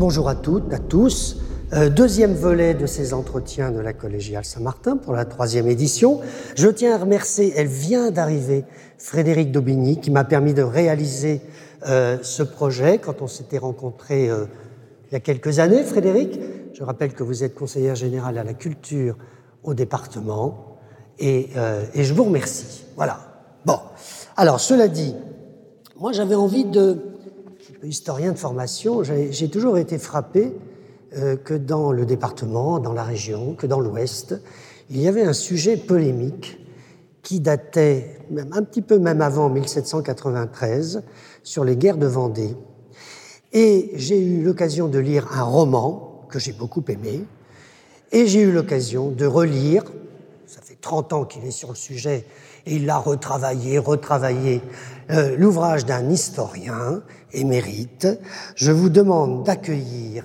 Bonjour à toutes, à tous. Euh, deuxième volet de ces entretiens de la collégiale Saint-Martin pour la troisième édition. Je tiens à remercier, elle vient d'arriver, Frédéric Daubigny, qui m'a permis de réaliser euh, ce projet quand on s'était rencontrés euh, il y a quelques années. Frédéric, je rappelle que vous êtes conseillère générale à la culture au département et, et je vous remercie. Voilà. Bon, alors cela dit, moi j'avais envie de, historien de formation, j'ai toujours été frappé euh, que dans le département, dans la région, que dans l'Ouest, il y avait un sujet polémique qui datait même un petit peu même avant 1793 sur les guerres de Vendée. Et j'ai eu l'occasion de lire un roman que j'ai beaucoup aimé, et j'ai eu l'occasion de relire, ça fait 30 ans qu'il est sur le sujet, et il l'a retravaillé, retravaillé, euh, l'ouvrage d'un historien émérite. Je vous demande d'accueillir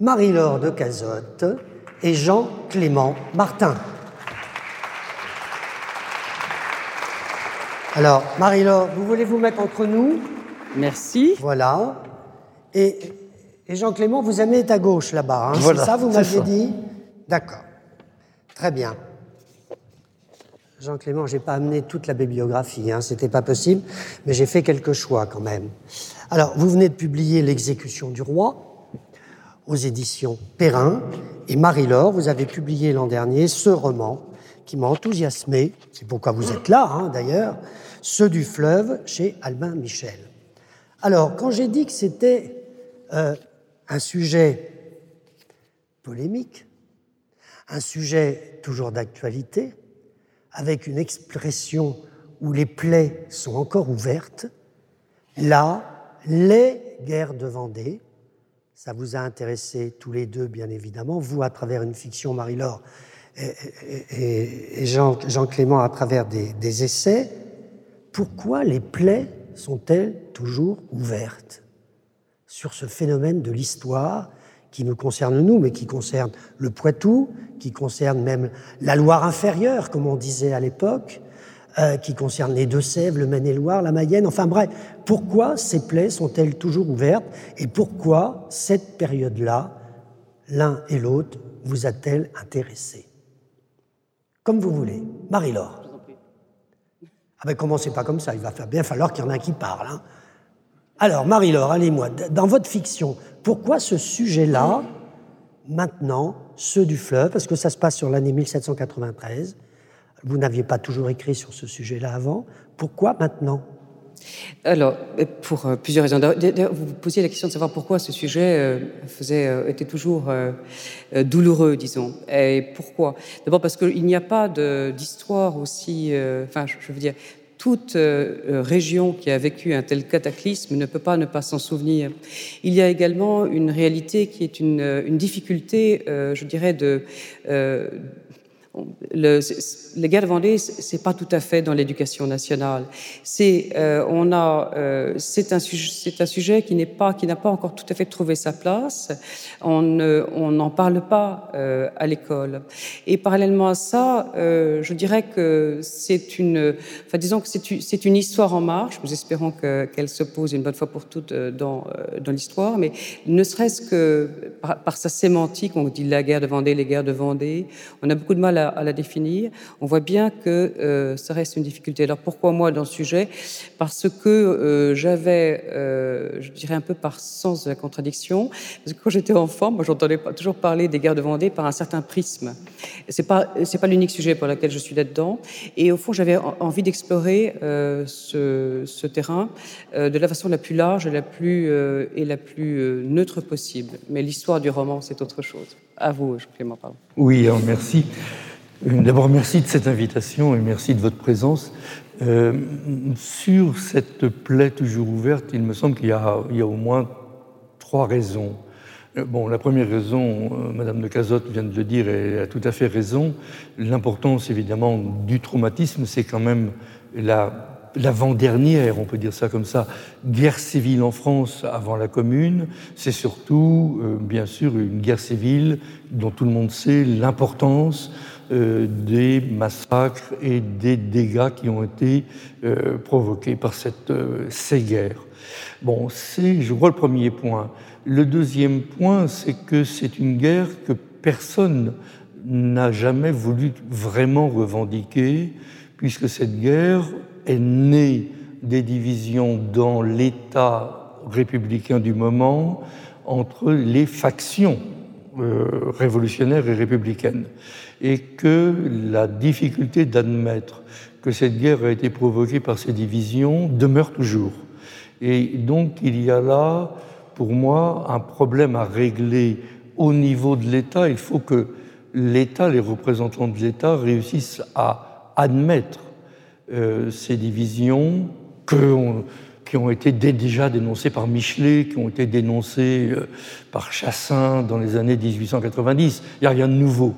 Marie-Laure de Cazotte et Jean-Clément Martin. Alors, Marie-Laure, vous voulez vous mettre entre nous? Merci. Voilà. Et, Jean-Clément, vous aimez à gauche là-bas, hein, c'est ça, vous m'aviez dit? D'accord. Très bien. Jean-Clément, j'ai pas amené toute la bibliographie, hein, c'était pas possible, mais j'ai fait quelques choix quand même. Alors, vous venez de publier L'exécution du roi, aux éditions Perrin. Et Marie-Laure, vous avez publié l'an dernier ce roman qui m'a enthousiasmé, c'est pourquoi vous êtes là hein, d'ailleurs, Ceux du fleuve chez Albin Michel. Alors, quand j'ai dit que c'était euh, un sujet polémique, un sujet toujours d'actualité, avec une expression où les plaies sont encore ouvertes, là, les guerres de Vendée, ça vous a intéressé tous les deux, bien évidemment, vous à travers une fiction, Marie-Laure, et, Jean, Clément à travers des, essais. Pourquoi les plaies sont-elles toujours ouvertes sur ce phénomène de l'histoire qui nous concerne nous, mais qui concerne le Poitou, qui concerne même la Loire inférieure, comme on disait à l'époque, euh, qui concerne les Deux-Sèvres, le Maine-et-Loire, la Mayenne, enfin bref, pourquoi ces plaies sont-elles toujours ouvertes et pourquoi cette période-là, l'un et l'autre, vous a-t-elle intéressé? Comme vous voulez. Marie-Laure. Ah ben commencez pas comme ça, il va bien falloir qu'il y en ait un qui parle. Hein. Alors, Marie-Laure, allez-moi, dans votre fiction, pourquoi ce sujet-là, maintenant, ceux du fleuve, parce que ça se passe sur l'année 1793, vous n'aviez pas toujours écrit sur ce sujet-là avant. Pourquoi maintenant? Alors, pour euh, plusieurs raisons. vous vous posiez la question de savoir pourquoi ce sujet euh, faisait, euh, était toujours douloureux, disons. Et pourquoi? D'abord parce qu'il n'y a pas d'histoire aussi. Enfin, je veux dire, toute région qui a vécu un tel cataclysme ne peut pas ne pas s'en souvenir. Il y a également une réalité qui est une difficulté, je dirais, de le, les guerres Vendée, c'est pas tout à fait dans l'éducation nationale. C'est euh, euh, un sujet qui n'est pas n'a pas encore tout à fait trouvé sa place. On n'en parle pas euh, à l'école. Et parallèlement à ça, je dirais que c'est une disons que c'est une histoire en marche. Nous espérons que qu'elle se pose une bonne fois pour toutes dans dans l'histoire, mais ne serait-ce que par, par, sa sémantique, on dit la guerre de Vendée, les guerres de Vendée, on a beaucoup de mal à, à la définir on voit bien que euh, ça reste une difficulté. Alors pourquoi moi dans ce sujet? Parce que euh, j'avais, euh, je dirais un peu par sens de la contradiction, parce que quand j'étais enfant, moi j'entendais toujours parler des guerres de Vendée par un certain prisme. C'est pas c'est pas l'unique sujet pour lequel je suis là-dedans. Et au fond, j'avais envie d'explorer ce, terrain de la façon la plus large, la plus et la plus neutre possible. Mais l'histoire du roman, c'est autre chose. À vous, Clément. Oui, merci. Euh, d'abord, merci de cette invitation et merci de votre présence. Euh, sur cette plaie toujours ouverte, il me semble qu'il y, a au moins trois raisons. Euh, bon, la première raison, Madame de Cazotte vient de le dire et a tout à fait raison. L'importance, évidemment, du traumatisme, c'est quand même la l'avant-dernière, on peut dire ça comme ça, guerre civile en France avant la Commune, c'est surtout, bien sûr, une guerre civile dont tout le monde sait l'importance, des massacres et des dégâts qui ont été provoqués par cette, ces guerres. Bon, c'est, je vois, le premier point. Le deuxième point, c'est que c'est une guerre que personne n'a jamais voulu vraiment revendiquer, puisque cette guerre est née des divisions dans l'État républicain du moment entre les factions euh, révolutionnaires et républicaines, et que la difficulté d'admettre que cette guerre a été provoquée par ces divisions demeure toujours. Et donc il y a là, pour moi, un problème à régler au niveau de l'État. Il faut que l'État, les représentants de l'État réussissent à admettre euh, ces divisions qui ont été déjà dénoncées par Michelet, qui ont été dénoncées euh, par Chassin dans les années 1890. Il n'y a rien de nouveau.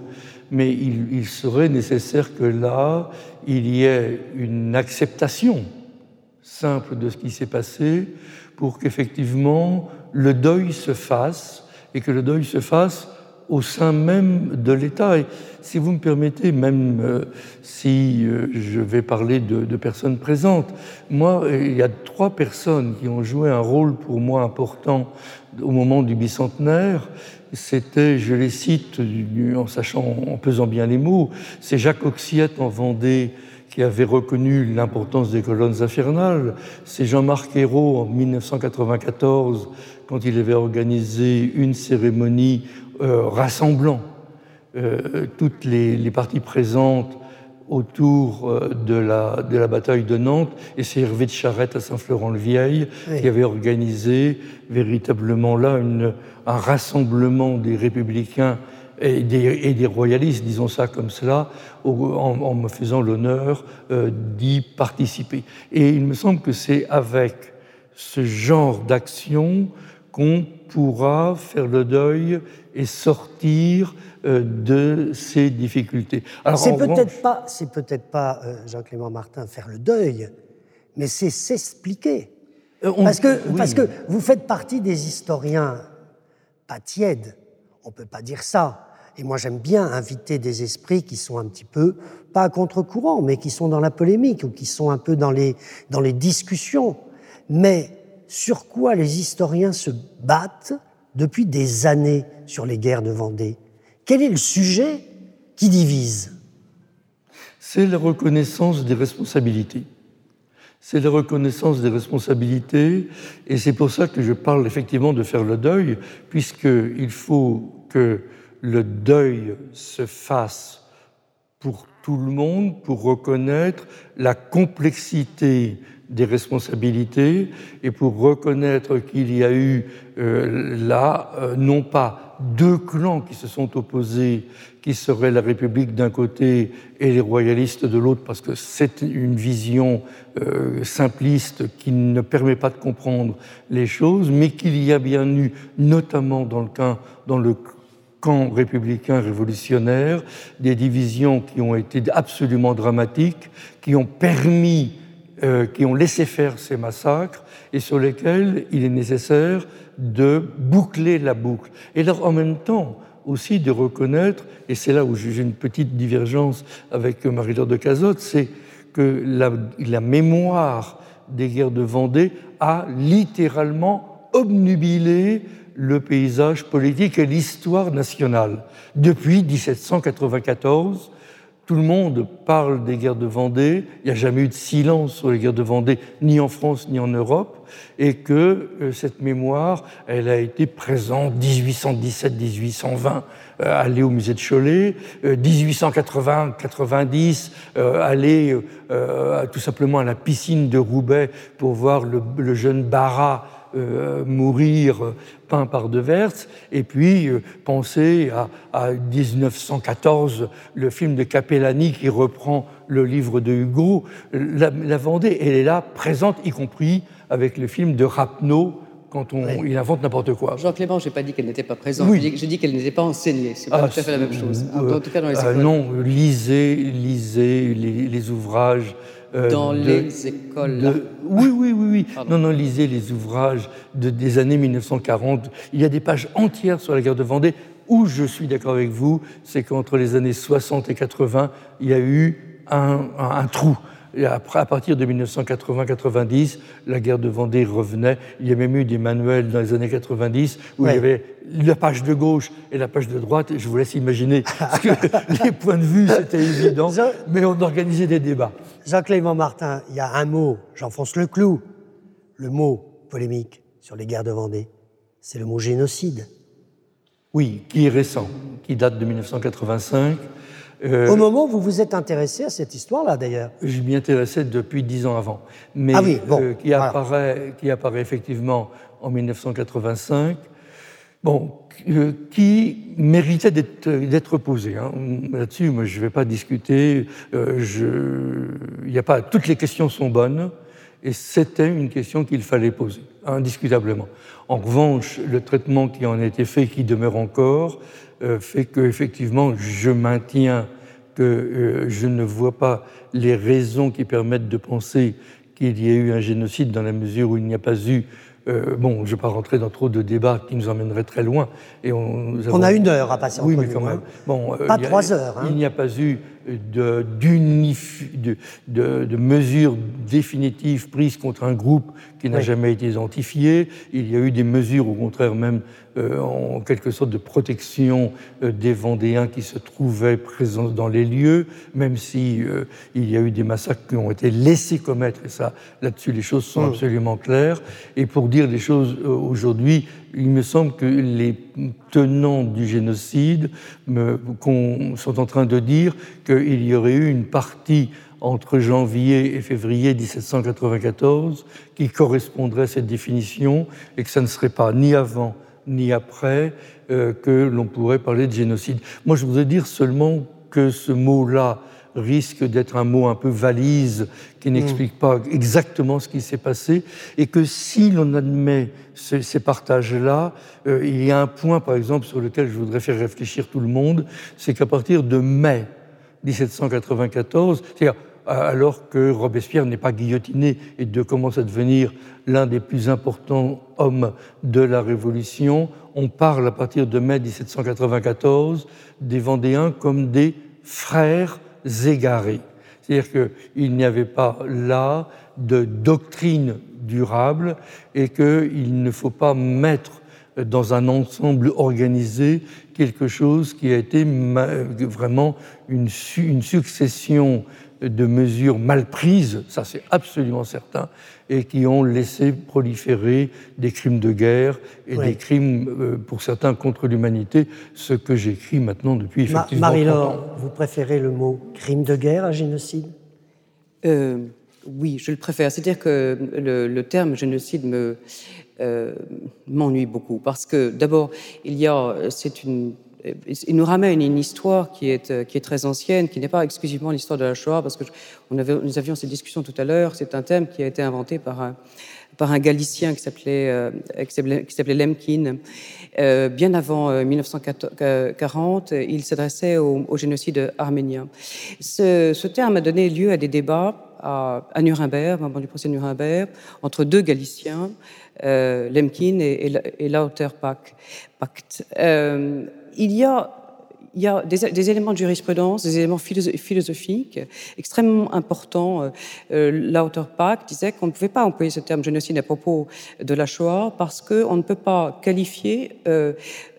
Mais il, serait nécessaire que là, il y ait une acceptation simple de ce qui s'est passé pour qu'effectivement le deuil se fasse et que le deuil se fasse au sein même de l'État. Et si vous me permettez, même euh, si euh, je vais parler de, de, personnes présentes, moi, il y a trois personnes qui ont joué un rôle pour moi important au moment du bicentenaire. C'était, je les cite en sachant, en pesant bien les mots, c'est Jacques Auxiette en Vendée, qui avait reconnu l'importance des colonnes infernales. C'est Jean-Marc Ayrault en 1994, quand il avait organisé une cérémonie euh, rassemblant euh, toutes les, les, parties présentes autour euh, de la, de la bataille de Nantes, et c'est Hervé de Charette à Saint-Florent-le-Vieil oui. qui avait organisé véritablement là une, un rassemblement des républicains et des, et des, royalistes, disons ça comme cela, en, en me faisant l'honneur euh, d'y participer. Et il me semble que c'est avec ce genre d'action qu'on pourra faire le deuil et sortir de ces difficultés. C'est peut-être pas, c'est peut-être pas euh, Jean-Clément Martin faire le deuil, mais c'est s'expliquer. Euh, parce, que, oui. parce que vous faites partie des historiens pas tièdes, on peut pas dire ça. Et moi, j'aime bien inviter des esprits qui sont un petit peu, pas à contre-courant, mais qui sont dans la polémique ou qui sont un peu dans les, dans les discussions. Mais sur quoi les historiens se battent depuis des années sur les guerres de Vendée? Quel est le sujet qui divise? C'est la reconnaissance des responsabilités. C'est la reconnaissance des responsabilités, et c'est pour ça que je parle effectivement de faire le deuil, puisqu'il faut que le deuil se fasse pour tout le monde, pour reconnaître la complexité des responsabilités et pour reconnaître qu'il y a eu euh, là euh, non pas deux clans qui se sont opposés, qui seraient la République d'un côté et les royalistes de l'autre, parce que c'est une vision euh, simpliste qui ne permet pas de comprendre les choses, mais qu'il y a bien eu, notamment dans le cas, dans le camp républicain révolutionnaire, des divisions qui ont été absolument dramatiques, qui ont permis euh, qui ont laissé faire ces massacres et sur lesquels il est nécessaire de boucler la boucle. Et alors, en même temps, aussi de reconnaître, et c'est là où j'ai une petite divergence avec Marie-Laure de Cazotte, c'est que la, la, mémoire des guerres de Vendée a littéralement obnubilé le paysage politique et l'histoire nationale. Depuis 1794, tout le monde parle des guerres de Vendée, il n'y a jamais eu de silence sur les guerres de Vendée, ni en France ni en Europe, et que euh, cette mémoire, elle a été présente 1817-1820, euh, aller au musée de Cholet, euh, 1880-90, euh, aller tout simplement à la piscine de Roubaix pour voir le, jeune Barra euh, mourir peint par De Wertz, et puis euh, penser à, à, 1914, le film de Capellani qui reprend le livre de Hugo. La, la, Vendée, elle est là, présente, y compris avec le film de Rapneau, quand on, oui. il invente n'importe quoi. Jean Clément, j'ai pas dit qu'elle n'était pas présente, oui. j'ai dit qu'elle n'était pas enseignée. C'est pas ah, tout à fait la même chose. Euh, en tout cas, dans les euh, non, lisez, lisez les, les ouvrages euh, dans de, les écoles. De, oui, oui, oui, oui. Non, non, lisez les ouvrages de, des années 1940. Il y a des pages entières sur la guerre de Vendée Où je suis d'accord avec vous, c'est qu'entre les années 60 et 80, il y a eu un trou. Et après, à partir de 1980-90, la guerre de Vendée revenait. Il y a même eu des manuels dans les années 90 où il y avait la page de gauche et la page de droite. Je vous laisse imaginer que les points de vue, c'était évident, mais on organisait des débats. Jean-Clément Martin, il y a un mot, j'enfonce le clou, le mot polémique sur les guerres de Vendée, c'est le mot génocide. Oui, qui est récent, qui date de 1985 euh, Au moment où vous vous êtes intéressé à cette histoire-là, d'ailleurs Je m'y intéressais depuis dix ans avant. Mais ah oui, bon, euh, qui, apparaît, qui apparaît effectivement en 1985, bon, euh, qui méritait d'être posé. Hein. Là-dessus, je ne vais pas discuter. je, y a pas, toutes les questions sont bonnes, et c'était une question qu'il fallait poser, indiscutablement. En revanche, le traitement qui en a été fait, qui demeure encore, euh, fait que effectivement je maintiens que euh, je ne vois pas les raisons qui permettent de penser qu'il y ait eu un génocide dans la mesure où il n'y a pas eu euh, bon, je ne vais pas rentrer dans trop de débats qui nous emmèneraient très loin. Et on, on a une heure à passer oui, mais quand même. Hein. Bon, pas trois heures. Hein. Il n'y a pas eu de, de, de, de, mesures définitives prises contre un groupe qui n'a jamais été identifié. Il y a eu des mesures, au contraire même, euh, en quelque sorte de protection euh, des Vendéens qui se trouvaient présents dans les lieux, même si euh, il y a eu des massacres qui ont été laissés commettre. Et ça, là-dessus, les choses sont absolument claires. Et pour dire les choses aujourd'hui, il me semble que les tenants du génocide sont en train de dire qu'il y aurait eu une partie entre janvier et février 1794 qui correspondrait à cette définition et que ça ne serait pas ni avant ni après euh, que l'on pourrait parler de génocide. Moi, je voudrais dire seulement que ce mot-là risque d'être un mot un peu valise qui mm. n'explique pas exactement ce qui s'est passé et que si l'on admet ces, partages-là, euh, il y a un point, par exemple, sur lequel je voudrais faire réfléchir tout le monde, c'est qu'à partir de mai 1794, c'est-à-dire alors que Robespierre n'est pas guillotiné et de commence à devenir l'un des plus importants hommes de la Révolution, on parle à partir de mai 1794 des Vendéens comme des frères égarés. C'est-à-dire qu'il n'y avait pas là de doctrine durable et qu'il ne faut pas mettre dans un ensemble organisé quelque chose qui a été vraiment une, une succession de mesures mal prises, ça c'est absolument certain, et qui ont laissé proliférer des crimes de guerre et des crimes, euh, pour certains, contre l'humanité, ce que j'écris maintenant depuis effectivement Marie-Laure, vous préférez le mot crime de guerre à génocide? Euh, Oui, je le préfère. C'est-à-dire que le, terme génocide me euh, m'ennuie beaucoup, parce que d'abord, il y a, c'est une il nous ramène une histoire qui est, euh, qui est très ancienne, qui n'est pas exclusivement l'histoire de la Shoah, parce que on avait, nous avions cette discussion tout à l'heure. C'est un thème qui a été inventé par un, par un Galicien qui s'appelait euh, qui s'appelait Lemkin. Euh, bien avant 1940, il s'adressait au, génocide arménien. Ce, ce, terme a donné lieu à des débats à, à Nuremberg, au moment du procès de Nuremberg, entre deux Galiciens, Lemkin et, et, et Lauterpacht il y a, il y a des, éléments de jurisprudence, des éléments philosophiques extrêmement importants. Euh, Lauterpacht disait qu'on ne pouvait pas employer ce terme génocide à propos de la Shoah parce qu'on ne peut pas qualifier euh,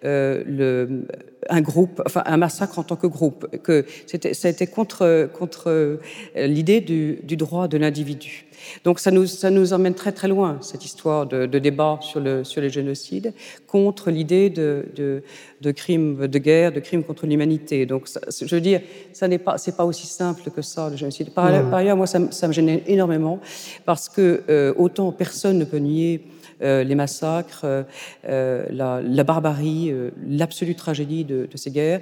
euh, le, un groupe, enfin un massacre en tant que groupe, que ça a été contre, contre l'idée du, du droit de l'individu. Donc ça nous, ça nous emmène très très loin, cette histoire de, de débat sur le, sur les génocides, contre l'idée de, de, de crimes de guerre, de crimes contre l'humanité. Donc je veux dire, ça n'est pas, c'est pas aussi simple que ça, le génocide. Par, ailleurs, moi, ça, ça, me gêne énormément, parce que euh, autant personne ne peut nier euh, les massacres, euh, euh, la, barbarie, l'absolue tragédie de, ces guerres.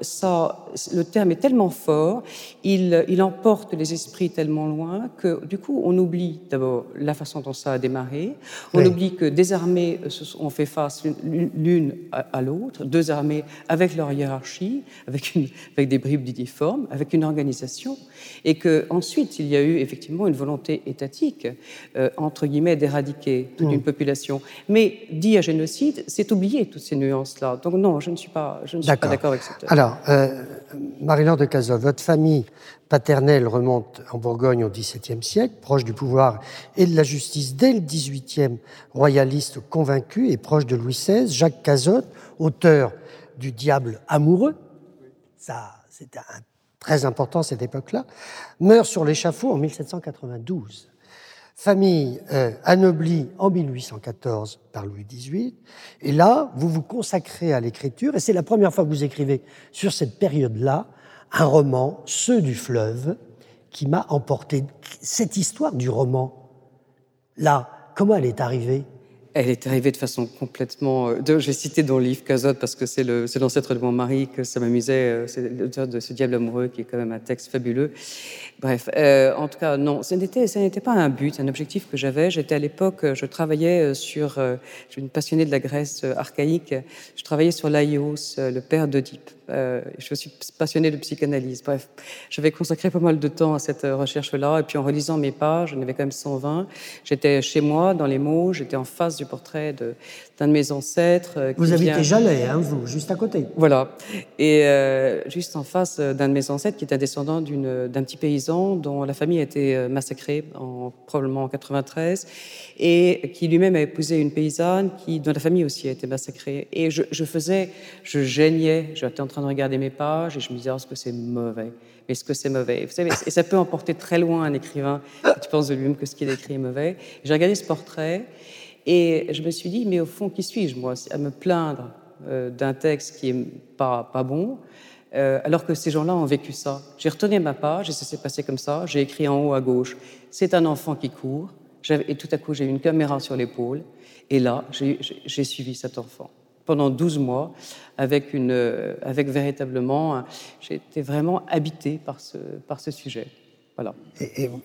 Ça, le terme est tellement fort, il, il emporte les esprits tellement loin que du coup, on oublie d'abord la façon dont ça a démarré, on oublie que des armées ont fait face l'une à l'autre, deux armées avec leur hiérarchie, avec, une, avec des bribes d'uniforme, avec une organisation, et qu'ensuite il y a eu effectivement une volonté étatique, euh, entre guillemets, d'éradiquer toute une mm. Population. Mais dit à génocide, c'est oublier toutes ces nuances-là. Donc non, je ne suis pas, je ne suis pas d'accord avec cette. Alors, euh, Marie-Laure de Cazov, votre famille paternelle remonte en Bourgogne au XVIIe siècle, proche du pouvoir et de la justice dès le XVIIIe, royaliste convaincu et proche de Louis XVI. Jacques Cazotte, auteur du Diable amoureux, ça c'était très important cette époque-là, meurt sur l'échafaud en 1792. Famille euh, anoblie en 1814 par Louis XVIII. Et là, vous vous consacrez à l'écriture, et c'est la première fois que vous écrivez sur cette période-là un roman, Ceux du fleuve, qui m'a emporté. Cette histoire du roman, là, comment elle est arrivée? Elle est arrivée de façon complètement. Euh, j'ai cité dans le livre Cazotte parce que c'est l'ancêtre de mon mari que ça m'amusait. Euh, c'est l'auteur de Ce diable amoureux qui est quand même un texte fabuleux. Bref, euh, en tout cas, non, ce n'était pas un but, un objectif que j'avais. J'étais à l'époque, je travaillais sur. je suis une passionnée de la Grèce archaïque. Je travaillais sur Laios, le père d'Oedipe. Euh, je suis passionnée de psychanalyse. Bref, j'avais consacré pas mal de temps à cette recherche-là. Et puis en relisant mes pages, j'en avais quand même 120. J'étais chez moi, dans les mots, j'étais en face du portrait d'un de, mes ancêtres. Euh, vous habitez Jalais, hein, vous, juste à côté. Voilà. Et euh, juste en face d'un de mes ancêtres qui était un descendant d'un petit paysan dont la famille a été massacrée en, probablement en 93 et qui lui-même a épousé une paysanne qui, dont la famille aussi a été massacrée. Et je, je faisais, je gênais, j'étais en train de regarder mes pages et je me disais, oh, est-ce que c'est mauvais? Est-ce que c'est mauvais? Vous savez, et ça peut emporter très loin un écrivain qui pense de lui-même que ce qu'il écrit est mauvais. J'ai regardé ce portrait et je me suis dit, mais au fond, qui suis-je, moi, à me plaindre euh, d'un texte qui est pas, pas bon euh, alors que ces gens-là ont vécu ça. J'ai retenu ma page et ça s'est passé comme ça. J'ai écrit en haut à gauche, c'est un enfant qui court. Et tout à coup, j'ai eu une caméra sur l'épaule. Et là, j'ai suivi cet enfant pendant 12 mois avec, une, euh, avec véritablement, j'ai été vraiment habité par ce, par ce sujet. Voilà.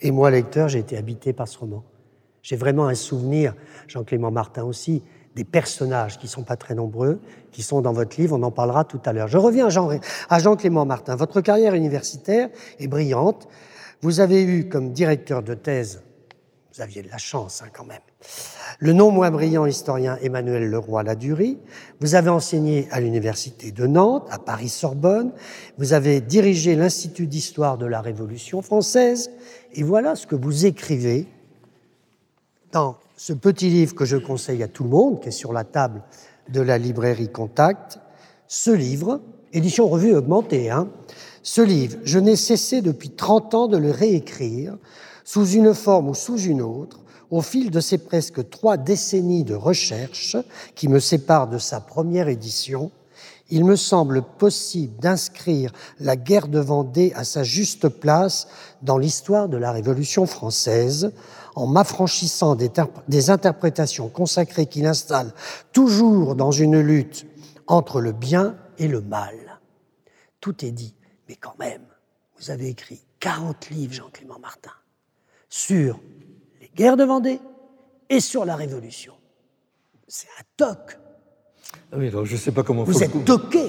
Et, moi, lecteur, j'ai été habité par ce roman. J'ai vraiment un souvenir, Jean-Clément Martin aussi, des personnages qui ne sont pas très nombreux, qui sont dans votre livre, on en parlera tout à l'heure. Je reviens à, Jean, à Jean-Clément Martin. Votre carrière universitaire est brillante. Vous avez eu comme directeur de thèse, vous aviez de la chance hein, quand même, le non moins brillant historien Emmanuel Leroy-Ladurie. Vous avez enseigné à l'Université de Nantes, à Paris-Sorbonne. Vous avez dirigé l'Institut d'histoire de la Révolution française. Et voilà ce que vous écrivez dans ce petit livre que je conseille à tout le monde, qui est sur la table de la librairie Contact. Ce livre, édition revue augmentée, hein, ce livre, je n'ai cessé depuis 30 ans de le réécrire, sous une forme ou sous une autre, au fil de ces presque trois décennies de recherche qui me séparent de sa première édition, il me semble possible d'inscrire la guerre de Vendée à sa juste place dans l'histoire de la Révolution française, en m'affranchissant des, interprétations consacrées qu'il installe toujours dans une lutte entre le bien et le mal. Tout est dit, mais quand même, vous avez écrit 40 livres, Jean-Clément Martin, sur guerre de Vendée et sur la Révolution. C'est un toc. Ah oui, alors je sais pas comment. Vous êtes toqué.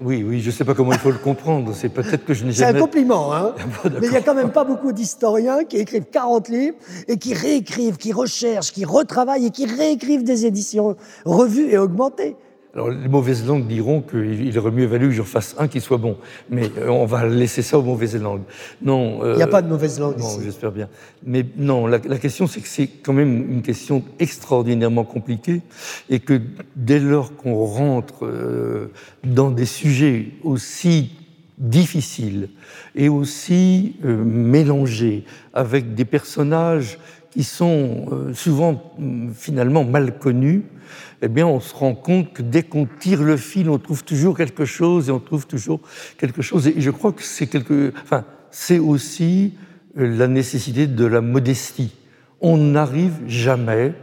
Oui, oui, je ne sais pas comment il faut le comprendre. C'est peut-être que je n'ai jamais. C'est un compliment, hein. Mais il n'y a quand même pas beaucoup d'historiens qui écrivent 40 livres et qui réécrivent, qui recherchent, qui retravaillent et qui réécrivent des éditions revues et augmentées. Alors, les mauvaises langues diront qu'il aurait mieux valu que je fasse un qui soit bon. Mais euh, on va laisser ça aux mauvaises langues. Non. Il n'y a pas de mauvaises langues non, j'espère bien. Mais non, la, question, c'est que c'est quand même une question extraordinairement compliquée et que dès lors qu'on rentre euh, dans des sujets aussi difficiles et aussi euh, mélangés avec des personnages qui sont souvent finalement mal connus, eh bien, on se rend compte que dès qu'on tire le fil, on trouve toujours quelque chose et on trouve toujours quelque chose. Et je crois que c'est quelque, enfin, c'est aussi euh, la nécessité de la modestie. On n'arrive jamais,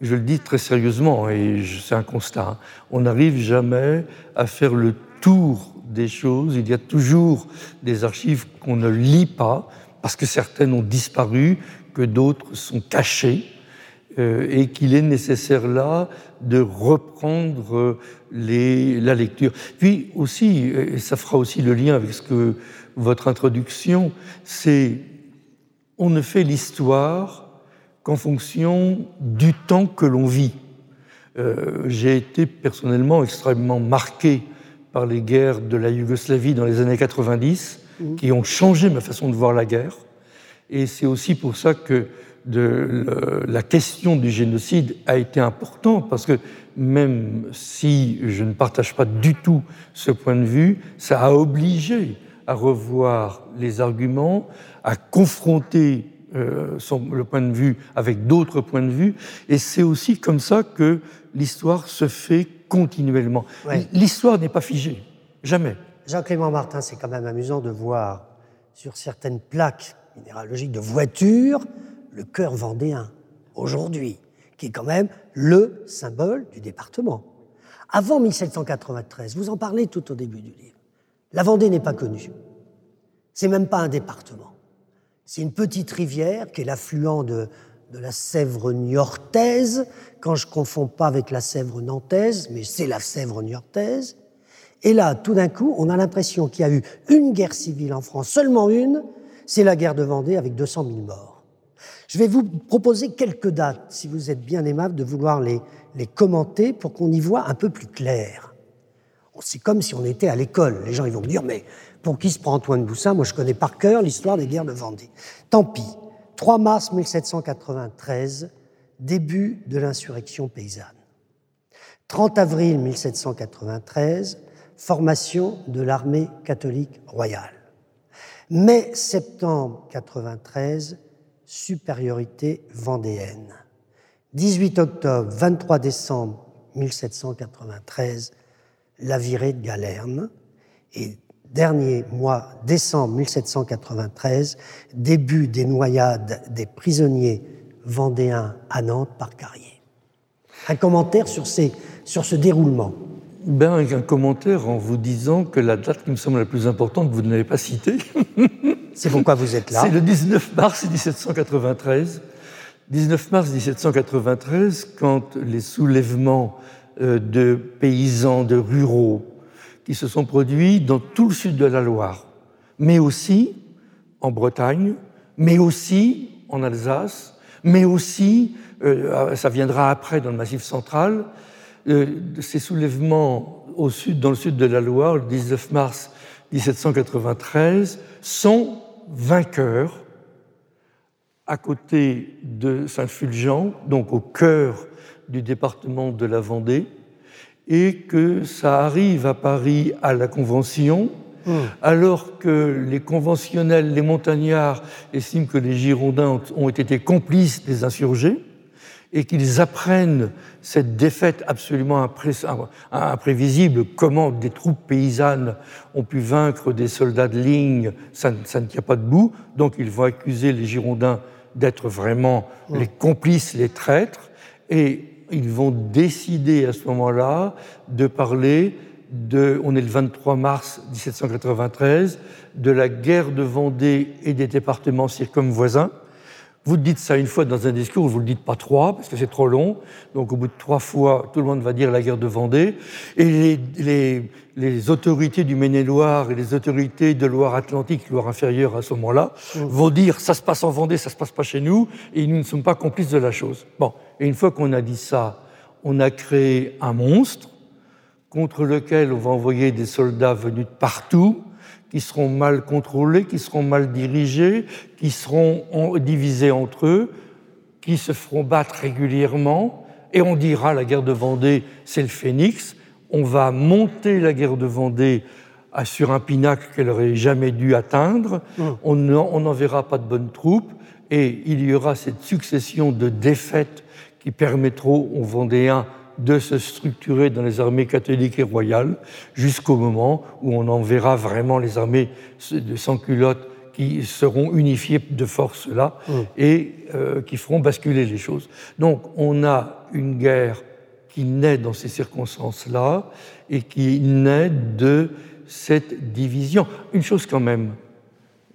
je le dis très sérieusement et c'est un constat, hein, on n'arrive jamais à faire le tour des choses. Il y a toujours des archives qu'on ne lit pas parce que certaines ont disparu, que d'autres sont cachés euh, et qu'il est nécessaire là de reprendre les, la lecture. Puis aussi, et ça fera aussi le lien avec ce que votre introduction, c'est on ne fait l'histoire qu'en fonction du temps que l'on vit. Euh, j'ai été personnellement extrêmement marqué par les guerres de la Yougoslavie dans les années 90, mmh. qui ont changé ma façon de voir la guerre. Et c'est aussi pour ça que de, la question du génocide a été importante, parce que même si je ne partage pas du tout ce point de vue, ça a obligé à revoir les arguments, à confronter euh, son, le point de vue avec d'autres points de vue, et c'est aussi comme ça que l'histoire se fait continuellement. L'histoire n'est pas figée, jamais. Jean-Clément Martin, c'est quand même amusant de voir sur certaines plaques minéralogiques de voitures le cœur vendéen, aujourd'hui, qui est quand même le symbole du département. Avant 1793, vous en parlez tout au début du livre, la Vendée n'est pas connue. C'est même pas un département. C'est une petite rivière qui est l'affluent de, la Sèvre niortaise, quand je confonds pas avec la Sèvre nantaise, mais c'est la Sèvre niortaise. Et là, tout d'un coup, on a l'impression qu'il y a eu une guerre civile en France, seulement une, c'est la guerre de Vendée avec 200 000 morts. Je vais vous proposer quelques dates, si vous êtes bien aimable de vouloir les, commenter pour qu'on y voit un peu plus clair. C'est comme si on était à l'école. Les gens ils vont me dire, mais pour qui se prend Antoine Boussin? Moi, je connais par cœur l'histoire des guerres de Vendée. Tant pis. 3 mars 1793, début de l'insurrection paysanne. 30 avril 1793, formation de l'armée catholique royale. Mai-septembre 93, supériorité vendéenne. 18 octobre, 23 décembre 1793, la virée de Galerne. Et dernier mois, décembre 1793, début des noyades des prisonniers vendéens à Nantes par Carrier. Un commentaire sur, ces, sur ce déroulement ben, Un commentaire en vous disant que la date qui me semble la plus importante, vous ne l'avez pas citée. C'est pourquoi vous êtes là. C'est le 19 mars 1793. 19 mars 1793, quand les soulèvements euh, de paysans, de ruraux, qui se sont produits dans tout le sud de la Loire, mais aussi en Bretagne, mais aussi en Alsace, mais aussi, euh, ça viendra après dans le Massif central, euh, ces soulèvements dans le sud de la Loire, le 19 mars 1793, sont vainqueurs à côté de Saint-Fulgent, donc au cœur du département de la Vendée, et que ça arrive à Paris à la Convention, hmm. alors que les conventionnels, les montagnards estiment que les Girondins ont été complices des insurgés et qu'ils apprennent cette défaite absolument imprévisible, comment des troupes paysannes ont pu vaincre des soldats de ligne, ça, ne tient pas debout, donc ils vont accuser les Girondins d'être vraiment hmm. les complices, les traîtres, et ils vont décider à ce moment-là de parler de, on est le 23 mars 1793, de la guerre de Vendée et des départements circumvoisins. Vous dites ça une fois dans un discours, vous ne le dites pas trois, parce que c'est trop long. Donc au bout de trois fois, tout le monde va dire la guerre de Vendée. Et les, les, autorités du Maine-et-Loire et les autorités de Loire-Atlantique, Loire inférieure à ce moment-là, mmh. vont dire ça se passe en Vendée, ça se passe pas chez nous, et nous ne sommes pas complices de la chose. Bon, et une fois qu'on a dit ça, on a créé un monstre contre lequel on va envoyer des soldats venus de partout, qui seront mal contrôlés, qui seront mal dirigés, qui seront divisés entre eux, qui se feront battre régulièrement, et on dira la guerre de Vendée, c'est le phénix, on va monter la guerre de Vendée sur un pinacle qu'elle n'aurait jamais dû atteindre, mmh. on n'enverra pas de bonnes troupes, et il y aura cette succession de défaites qui permettront aux Vendéens de se structurer dans les armées catholiques et royales jusqu'au moment où on enverra vraiment les armées de sans-culottes qui seront unifiées de force là mmh. et euh, qui feront basculer les choses. Donc on a une guerre qui naît dans ces circonstances-là et qui naît de cette division. Une chose quand même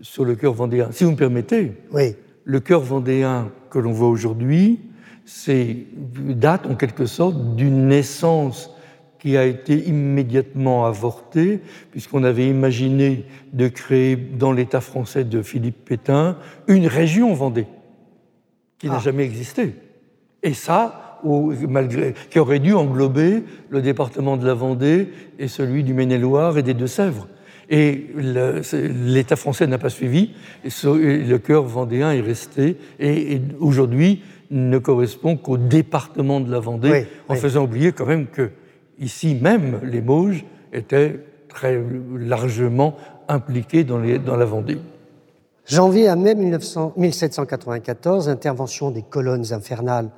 sur le cœur vendéen, si vous me permettez. Oui le cœur vendéen que l'on voit aujourd'hui, c'est date en quelque sorte d'une naissance qui a été immédiatement avortée, puisqu'on avait imaginé de créer dans l'État français de Philippe Pétain une région Vendée, qui n'a ah. jamais existé. Et ça, malgré, qui aurait dû englober le département de la Vendée et celui du Maine-et-Loire et des Deux-Sèvres. Et l'État français n'a pas suivi, et le cœur vendéen est resté, et, aujourd'hui ne correspond qu'au département de la Vendée, en faisant oublier quand même que ici même, les Mauges étaient très largement impliqués dans, dans la Vendée. Janvier à mai 1794, intervention des colonnes infernales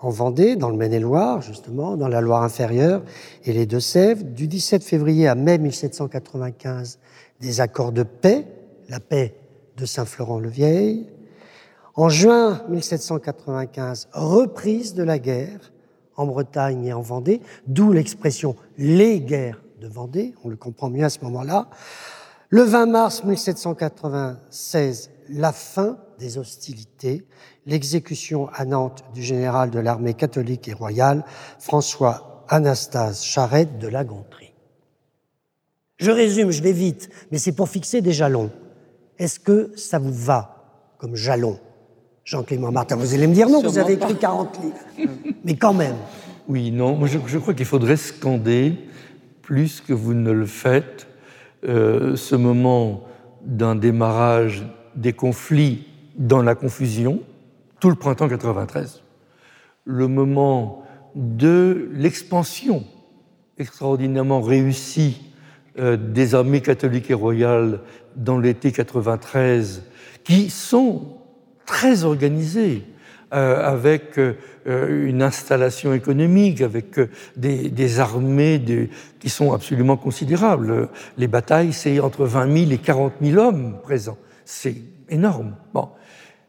en Vendée, dans le Maine-et-Loire, justement, dans la Loire inférieure et les Deux-Sèvres. Du 17 février à mai 1795, des accords de paix, la paix de Saint-Florent-le-Vieil. En juin 1795, reprise de la guerre en Bretagne et en Vendée, d'où l'expression les guerres de Vendée, on le comprend mieux à ce moment-là. Le 20 mars 1796, la fin des hostilités, l'exécution à Nantes du général de l'armée catholique et royale, François Anastase Charette de la Gontrie. Je résume, je vais vite, mais c'est pour fixer des jalons. Est-ce que ça vous va comme jalon? Jean-Clément Martin, vous allez me dire non, vous avez écrit 40 livres. Mais quand même. Oui, non, je, je crois qu'il faudrait scander, plus que vous ne le faites, euh, ce moment d'un démarrage des conflits dans la confusion, tout le printemps 93. Le moment de l'expansion extraordinairement réussie euh, des armées catholiques et royales dans l'été 93, qui sont très organisées, euh, avec euh, une installation économique, avec des, des armées qui sont absolument considérables. Les batailles, c'est entre 20 000 et 40 000 hommes présents. C'est énorme. Bon.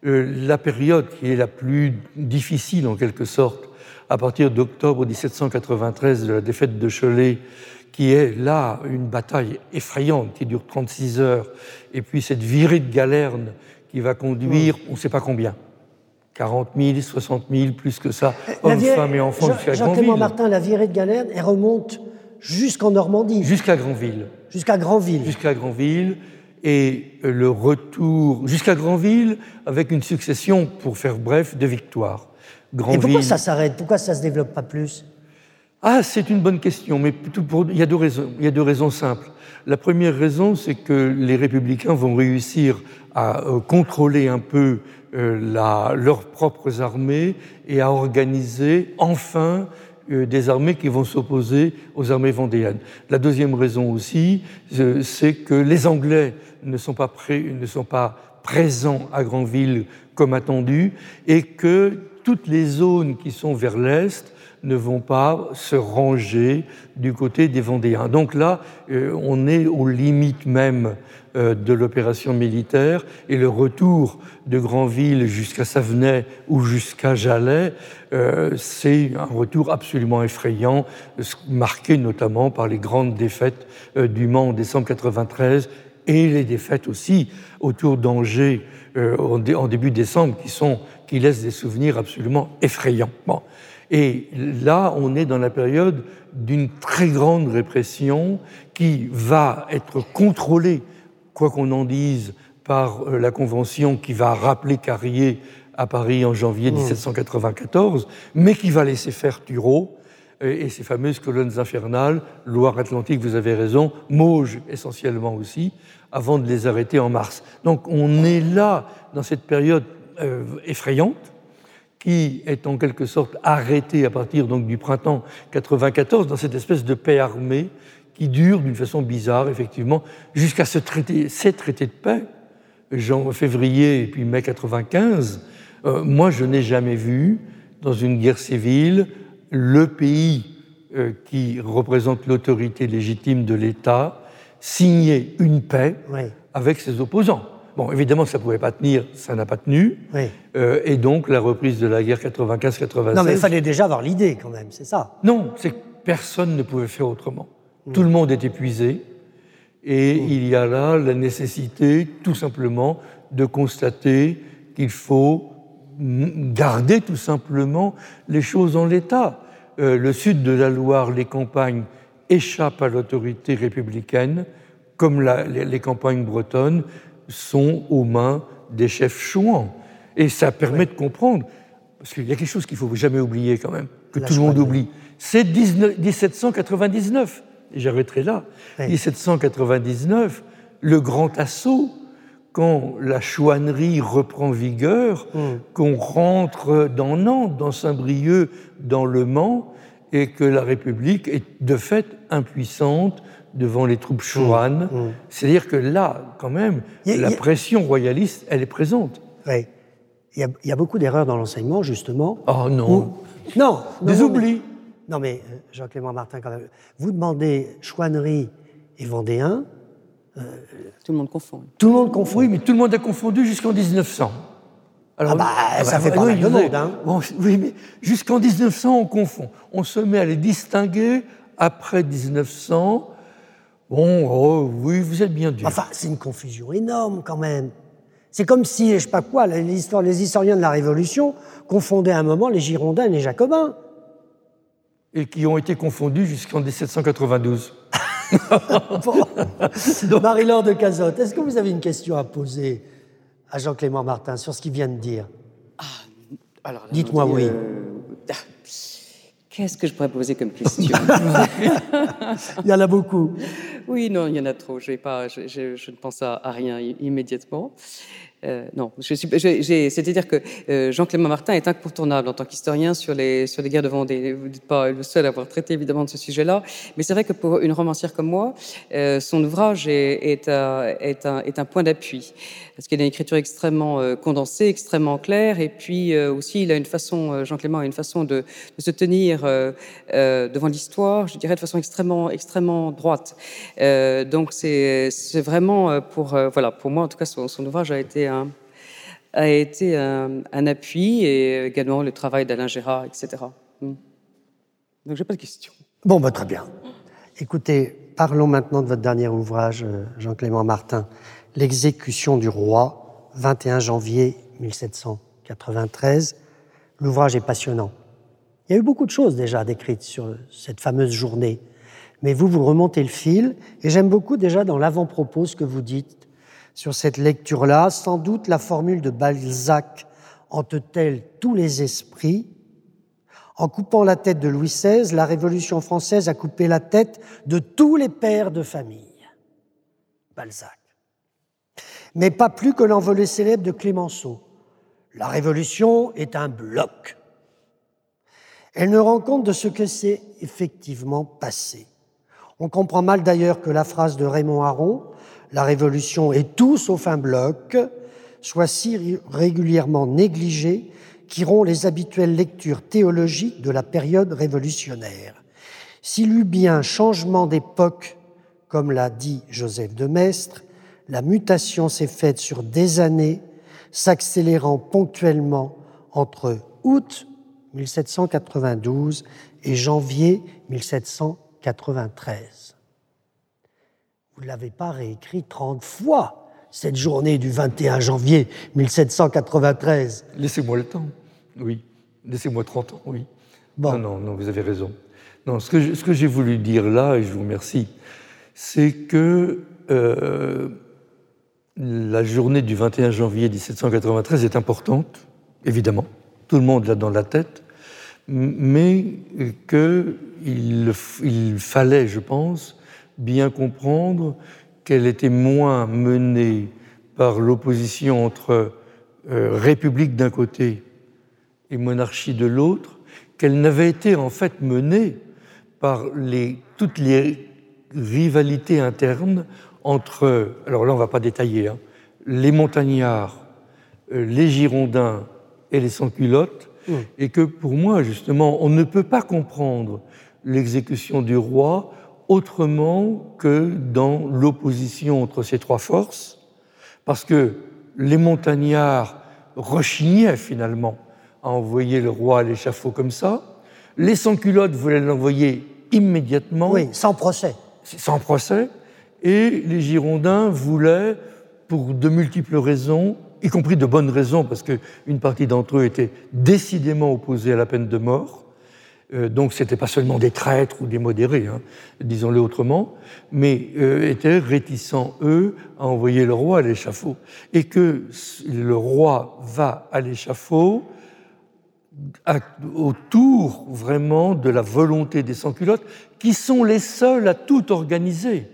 la période qui est la plus difficile, en quelque sorte, à partir d'octobre 1793, de la défaite de Cholet, qui est là une bataille effrayante qui dure 36 heures, et puis cette virée de galerne qui va conduire, on ne sait pas combien, 40 000, 60 000, plus que ça, hommes, femmes et enfants jusqu'à Granville. Martin, la virée de galerne, elle remonte jusqu'en Normandie. Jusqu'à Granville. Jusqu'à Granville. Jusqu'à Granville. Et le retour jusqu'à Granville avec une succession, pour faire bref, de victoires. Et pourquoi ça s'arrête? Pourquoi ça ne se développe pas plus? Ah, c'est une bonne question, mais il, y a deux raisons, simples. La première raison, c'est que les républicains vont réussir à euh, contrôler un peu euh, leurs propres armées et à organiser enfin euh, des armées qui vont s'opposer aux armées vendéennes. La deuxième raison aussi, c'est que les Anglais ne sont pas, ne sont pas présents à Granville comme attendu et que toutes les zones qui sont vers l'est ne vont pas se ranger du côté des Vendéens. Donc là, euh, on est aux limites même euh, de l'opération militaire et le retour de Granville jusqu'à Savenay ou jusqu'à Jalais, euh, c'est un retour absolument effrayant, marqué notamment par les grandes défaites du Mans en décembre 93 et les défaites aussi autour d'Angers en, début décembre qui, sont, qui laissent des souvenirs absolument effrayants. Et là, on est dans la période d'une très grande répression qui va être contrôlée, quoi qu'on en dise, par euh, la Convention qui va rappeler Carrier à Paris en janvier 1794, mmh. mais qui va laisser faire Thureau et ces fameuses colonnes infernales, Loire-Atlantique, vous avez raison, Mauges essentiellement aussi, avant de les arrêter en mars. Donc on est là, dans cette période euh, effrayante, qui est en quelque sorte arrêté à partir donc du printemps 94 dans cette espèce de paix armée qui dure d'une façon bizarre, effectivement, jusqu'à ce traité, ces traités de paix, en février et puis mai 95. Euh, moi, je n'ai jamais vu dans une guerre civile le pays euh, qui représente l'autorité légitime de l'État signer une paix avec ses opposants. Bon, évidemment, ça ne pouvait pas tenir, ça n'a pas tenu. Euh, et donc, la reprise de la guerre 95-96. Non, mais il fallait déjà avoir l'idée, quand même, c'est ça. Non, c'est que personne ne pouvait faire autrement. Mm. Tout le monde est épuisé. Et mm. il y a là la nécessité, tout simplement, de constater qu'il faut garder tout simplement les choses en l'état. Euh, le sud de la Loire, les campagnes échappent à l'autorité républicaine, comme les, campagnes bretonnes sont aux mains des chefs chouans. Et ça permet de comprendre, parce qu'il y a quelque chose qu'il ne faut jamais oublier quand même, que tout le monde oublie. C'est 1799, et j'arrêterai là. 1799, le grand assaut quand la chouannerie reprend vigueur, mm. qu'on rentre dans Nantes, dans Saint-Brieuc, dans Le Mans, et que la République est de fait impuissante devant les troupes chouanes. Mm. Mm. C'est-à-dire que là, quand même, la pression royaliste, elle est présente. Oui. Il y, a, beaucoup d'erreurs dans l'enseignement, justement. Oh non. Non. Des oublis. non, mais euh, Jean-Clément Martin, quand même, vous demandez chouannerie et vendéen, tout le monde confond. Tout le monde confond. Oui, mais tout le monde a confondu jusqu'en 1900. Alors, ah bah, ah ça bah, fait pas mal de monde. Hein. oui, mais jusqu'en 1900, on confond. On se met à les distinguer après 1900. Bon, oh, oui, vous êtes bien dur. Enfin, c'est une confusion énorme quand même. C'est comme si, je sais pas quoi, les, les historiens de la Révolution confondaient à un moment les Girondins et les Jacobins. Et qui ont été confondus jusqu'en 1792. Marie-Laure de Cazotte, est-ce que vous avez une question à poser à Jean-Clément Martin sur ce qu'il vient de dire? Ah, Dites-moi oui. Euh, ah, qu'est-ce que je pourrais poser comme question? Il y en a beaucoup. Oui, non, il y en a trop. Je, ne pense à, rien immédiatement. Euh, non, c'est-à-dire que euh, Jean-Clément Martin est incontournable en tant qu'historien sur les, guerres de Vendée. Vous n'êtes pas le seul à avoir traité évidemment de ce sujet-là, mais c'est vrai que pour une romancière comme moi, euh, son ouvrage est, un, point d'appui parce qu'il a une écriture extrêmement condensée, extrêmement claire, et puis aussi il a une façon, Jean-Clément a une façon de, se tenir devant l'histoire, je dirais de façon extrêmement droite. Donc c'est vraiment pour, voilà, pour moi en tout cas son, ouvrage a été un a été un, appui et également le travail d'Alain Gérard, etc. Hmm. Donc j'ai pas de questions. Bon, bah, très bien. Écoutez, parlons maintenant de votre dernier ouvrage, Jean-Clément Martin l'exécution du roi, 21 janvier 1793. L'ouvrage est passionnant. Il y a eu beaucoup de choses déjà décrites sur cette fameuse journée, mais vous, vous remontez le fil, et j'aime beaucoup déjà dans l'avant-propos ce que vous dites sur cette lecture-là. Sans doute la formule de Balzac hante-t-elle tous les esprits? En coupant la tête de Louis XVI, la Révolution française a coupé la tête de tous les pères de famille. Balzac mais pas plus que l'envolée célèbre de Clémenceau. La Révolution est un bloc. Elle ne rend compte de ce que s'est effectivement passé. On comprend mal d'ailleurs que la phrase de Raymond Aron, La Révolution est tout sauf un bloc, soit si régulièrement négligée qui rompt les habituelles lectures théologiques de la période révolutionnaire. S'il eut bien changement d'époque, comme l'a dit Joseph de Maistre, la mutation s'est faite sur des années, s'accélérant ponctuellement entre août 1792 et janvier 1793. Vous ne l'avez pas réécrit 30 fois, cette journée du 21 janvier 1793. Laissez-moi le temps, oui. Laissez-moi 30 ans, oui. Non, non, non, vous avez raison. Non, ce que, ce que j'ai voulu dire là, et je vous remercie, c'est que euh, la journée du 21 janvier 1793 est importante, évidemment, tout le monde l'a dans la tête, mais qu'il il fallait, je pense, bien comprendre qu'elle était moins menée par l'opposition entre euh, République d'un côté et monarchie de l'autre, qu'elle n'avait été en fait menée par toutes les rivalités internes entre, alors là on ne va pas détailler, hein, les montagnards, euh, les Girondins et les sans-culottes, mmh. et que pour moi, justement, on ne peut pas comprendre l'exécution du roi autrement que dans l'opposition entre ces trois forces, parce que les montagnards rechignaient finalement à envoyer le roi à l'échafaud comme ça, les sans-culottes voulaient l'envoyer immédiatement. Oui, sans procès. Sans procès. Et les Girondins voulaient, pour de multiples raisons, y compris de bonnes raisons, parce qu'une partie d'entre eux étaient décidément opposés à la peine de mort. Euh, donc ce n'étaient pas seulement des traîtres ou des modérés, hein, disons-le autrement, mais euh, étaient réticents, eux, à envoyer le roi à l'échafaud. Et que le roi va à l'échafaud autour vraiment de la volonté des sans-culottes, qui sont les seuls à tout organiser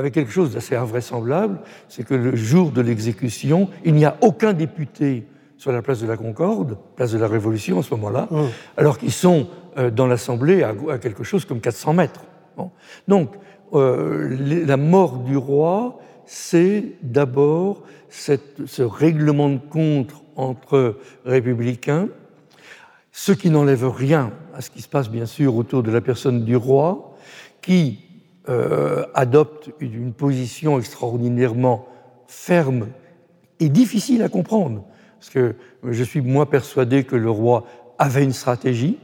avec quelque chose d'assez invraisemblable, c'est que le jour de l'exécution, il n'y a aucun député sur la place de la Concorde, place de la Révolution en ce moment-là, mmh. alors qu'ils sont euh, dans l'Assemblée à, quelque chose comme 400 mètres. Donc, euh, la mort du roi, c'est d'abord ce règlement de compte entre républicains, ce qui n'enlève rien à ce qui se passe bien sûr autour de la personne du roi, qui euh, adopte une position extraordinairement ferme et difficile à comprendre. Parce que je suis moins persuadé que le roi avait une stratégie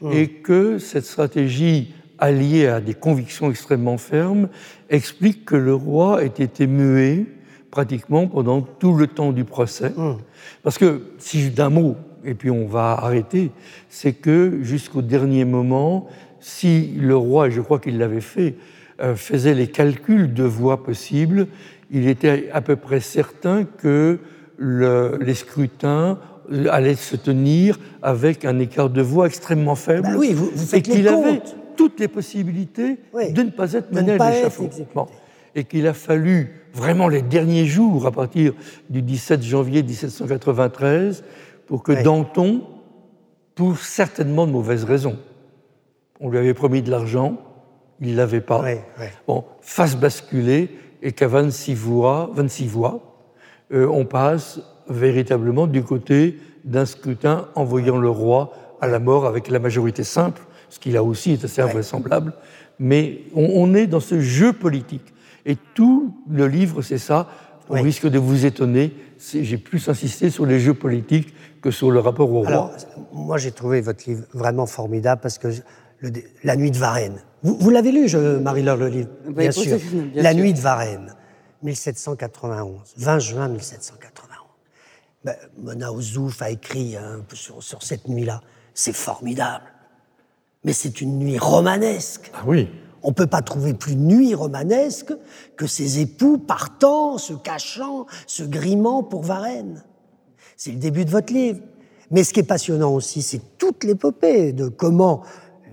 mmh. et que cette stratégie alliée à des convictions extrêmement fermes explique que le roi ait été muet pratiquement pendant tout le temps du procès. Mmh. Parce que, si d'un mot, et puis on va arrêter, c'est que jusqu'au dernier moment, si le roi, et je crois qu'il l'avait fait, euh, faisait les calculs de voix possibles, il était à peu près certain que les scrutins allaient se tenir avec un écart de voix extrêmement faible bah oui, vous, et qu'il avait toutes les possibilités de ne pas être mené à l'échafaud. Et qu'il a fallu vraiment les derniers jours, à partir du 17 janvier 1793, pour que Danton, pour certainement de mauvaises raisons, on lui avait promis de l'argent, il ne l'avait pas, bon, fasse basculer et qu'à 26 voix, 26 voix euh, on passe véritablement du côté d'un scrutin envoyant le roi à la mort avec la majorité simple, ce qui là aussi est assez invraisemblable. Mais on, est dans ce jeu politique. Et tout le livre, c'est ça. On risque de vous étonner. J'ai plus insisté sur les jeux politiques que sur le rapport au roi. moi, j'ai trouvé votre livre vraiment formidable parce que La Nuit de Varennes. Vous, l'avez lu, Marie-Laure, le livre? Bien, sûr. La Nuit de Varennes, 1791, 20 juin 1791. Ben, Mona Ozouf a écrit un peu sur, sur cette nuit-là. C'est formidable. Mais c'est une nuit romanesque. Ah oui. On ne peut pas trouver plus nuit romanesque que ces époux partant, se cachant, se grimant pour Varennes. C'est le début de votre livre. Mais ce qui est passionnant aussi, c'est toute l'épopée de comment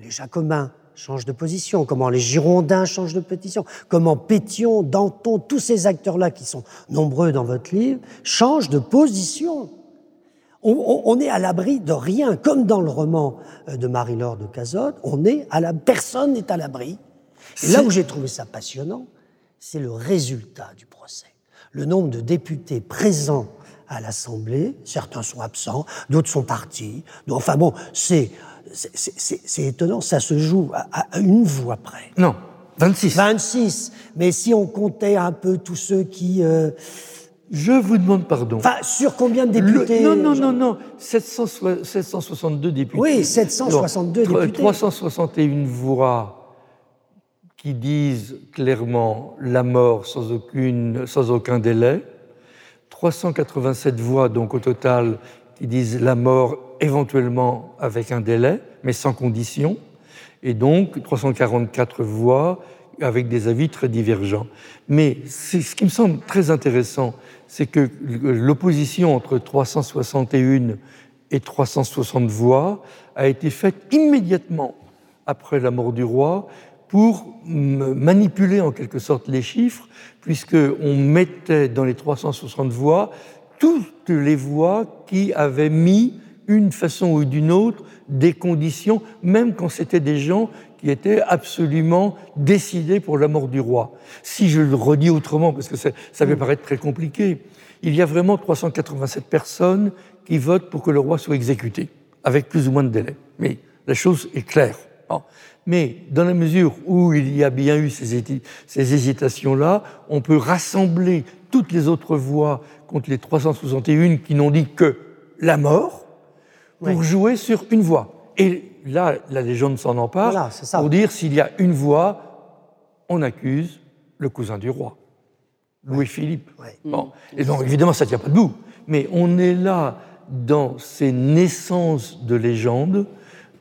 les Jacobins changent de position, comment les Girondins changent de position, comment Pétion, Danton, tous ces acteurs-là qui sont nombreux dans votre livre, changent de position. On, est à l'abri de rien, comme dans le roman euh, de Marie-Laure de Cazotte, on est à la personne n'est à l'abri. Et là où j'ai trouvé ça passionnant, c'est le résultat du procès. Le nombre de députés présents à l'Assemblée, certains sont absents, d'autres sont partis. Enfin bon, c'est c'est étonnant, ça se joue à, une voix près. Non, 26. 26. Mais si on comptait un peu tous ceux qui... Euh, je vous demande pardon. Enfin, sur combien de députés Non, non, non, non. 762 députés. Oui, 762 députés. 361 voix qui disent clairement la mort sans, aucune, sans aucun délai. 387 voix, donc au total, qui disent la mort éventuellement avec un délai, mais sans condition, et donc 344 voix avec des avis très divergents. Mais ce qui me semble très intéressant, c'est que l'opposition entre 361 et 360 voix a été faite immédiatement après la mort du roi pour manipuler en quelque sorte les chiffres, puisqu'on mettait dans les 360 voix toutes les voix qui avaient mis une façon ou d'une autre des conditions, même quand c'était des gens qui étaient absolument décidés pour la mort du roi. Si je le redis autrement, parce que ça, ça peut paraître très compliqué, il y a vraiment 387 personnes qui votent pour que le roi soit exécuté, avec plus ou moins de délai. Mais la chose est claire. Mais dans la mesure où il y a bien eu ces, ces hésitations-là, on peut rassembler toutes les autres voix contre les 361 qui n'ont dit que la mort, pour jouer sur une voix. Et là, la légende s'en empare pour dire s'il y a une voix, on accuse le cousin du roi. Louis-Philippe. Bon. Et donc, évidemment, ça ne tient pas debout. Mais on est là dans ces naissances de légendes,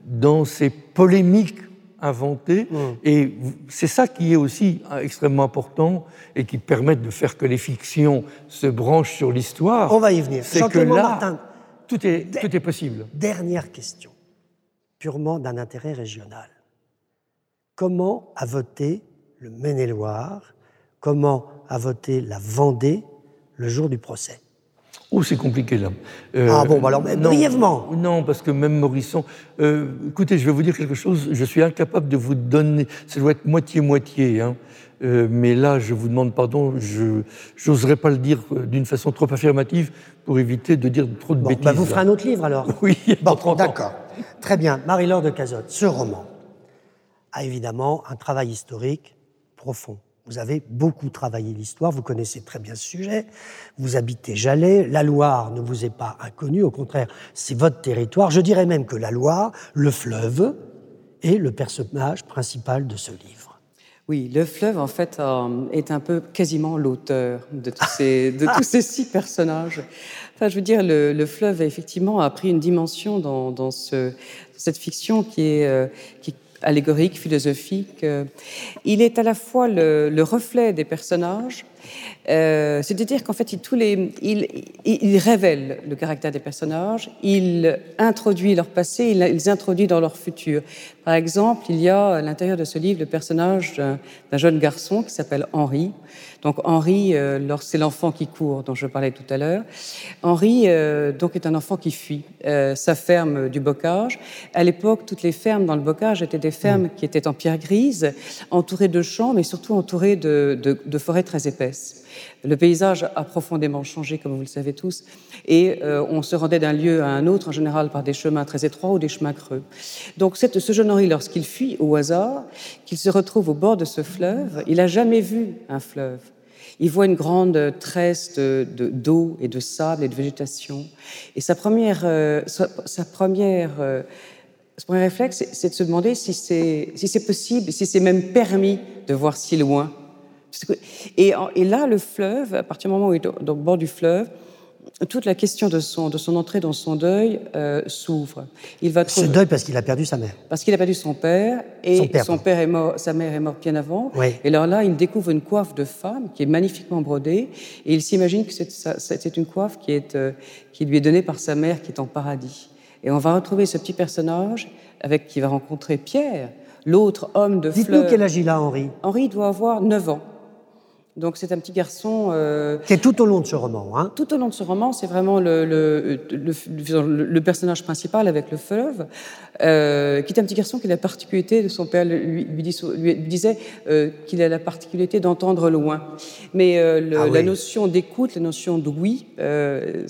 dans ces polémiques inventées, mm. et c'est ça qui est aussi extrêmement important et qui permet de faire que les fictions se branchent sur l'histoire. On va y venir. C'est que là, Martin, tout, est, tout est possible. Dernière question, purement d'un intérêt régional. Comment a voté le Maine-et-Loire? Comment a voté la Vendée le jour du procès? Oh, c'est compliqué là. Euh, ah bon, bah alors non, brièvement. Non, parce que même Morisson. Euh, écoutez, je vais vous dire quelque chose. Je suis incapable de vous donner. Ça doit être moitié-moitié. Hein. Euh, mais là, je vous demande pardon. Je n'oserais pas le dire d'une façon trop affirmative pour éviter de dire trop de bon, bêtises. Bah vous ferez un autre livre alors. Oui, bon, d'accord. Très bien. Marie-Laure de Cazotte, ce roman a évidemment un travail historique profond. Vous avez beaucoup travaillé l'histoire, vous connaissez très bien ce sujet, vous habitez Jalais, la Loire ne vous est pas inconnue, au contraire, c'est votre territoire. Je dirais même que la Loire, le fleuve, est le personnage principal de ce livre. Oui, le fleuve, en fait, euh, est un peu quasiment l'auteur de, tous ces, de tous ces six personnages. Enfin, je veux dire, le, fleuve, effectivement, a pris une dimension dans, ce, cette fiction qui est, euh, qui allégorique, philosophique. Euh, il est à la fois le, reflet des personnages, euh, c'est-à-dire qu'en fait, il, tous les, il, il, révèle le caractère des personnages, il introduit leur passé, il les introduit dans leur futur. Par exemple, il y a à l'intérieur de ce livre le personnage d'un jeune garçon qui s'appelle Henri, donc Henri, euh, c'est l'enfant qui court dont je parlais tout à l'heure. Henri euh, donc est un enfant qui fuit sa ferme du bocage. À l'époque, toutes les fermes dans le bocage étaient des fermes mm. qui étaient en pierre grise, entourées de champs, mais surtout entourées de, de, forêts très épaisses. Le paysage a profondément changé, comme vous le savez tous, et on se rendait d'un lieu à un autre, en général par des chemins très étroits ou des chemins creux. Donc cette, ce jeune Henri, lorsqu'il fuit au hasard, qu'il se retrouve au bord de ce fleuve, il n'a jamais vu un fleuve. Il voit une grande tresse d'eau de, d'eau et de sable et de végétation. Et sa première, euh, sa, première, euh, premier réflexe, c'est de se demander si c'est si possible, si c'est même permis de voir si loin. Et, et, là, le fleuve, à partir du moment où il est au bord du fleuve, toute la question de son, de son entrée dans son deuil euh, s'ouvre. Il va trouver... Ce deuil parce qu'il a perdu sa mère. Parce qu'il a perdu son père et son père, est mort, sa mère est morte bien avant. Et alors là, il découvre une coiffe de femme qui est magnifiquement brodée et il s'imagine que c'est une coiffe qui, est, euh, qui lui est donnée par sa mère qui est en paradis. Et on va retrouver ce petit personnage avec qui va rencontrer Pierre, l'autre homme de Dites-nous quel âge il a, Henri. Henri doit avoir 9 ans. Donc c'est un petit garçon... Euh, qui est tout au long de ce roman. Hein tout au long de ce roman, c'est vraiment le, le, le, le, personnage principal avec le fleuve, euh, qui est un petit garçon qui a la particularité, de son père lui, lui, disait euh, qu'il a la particularité d'entendre loin. Mais euh, ah la notion d'écoute, la notion d'ouïe, euh,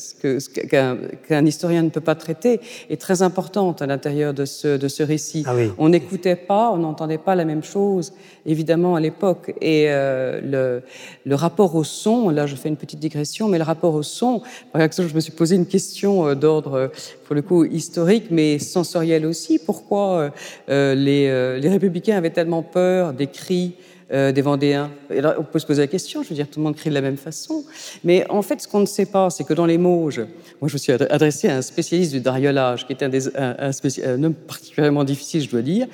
qu'un qu historien ne peut pas traiter, est très importante à l'intérieur de ce, de ce récit. Ah oui. On n'écoutait pas, on n'entendait pas la même chose, évidemment, à l'époque. Et le le rapport au son, là je fais une petite digression, mais le rapport au son, par exemple, je me suis posé une question euh, d'ordre, euh, pour le coup, historique, mais sensoriel aussi. Pourquoi euh, les, les républicains avaient tellement peur des cris euh, des Vendéens. On peut se poser la question, je veux dire, tout le monde crie de la même façon. Mais en fait, ce qu'on ne sait pas, c'est que dans les Mauges, moi je me suis adressé à un spécialiste du dariolage, qui est un, homme particulièrement difficile, je dois dire.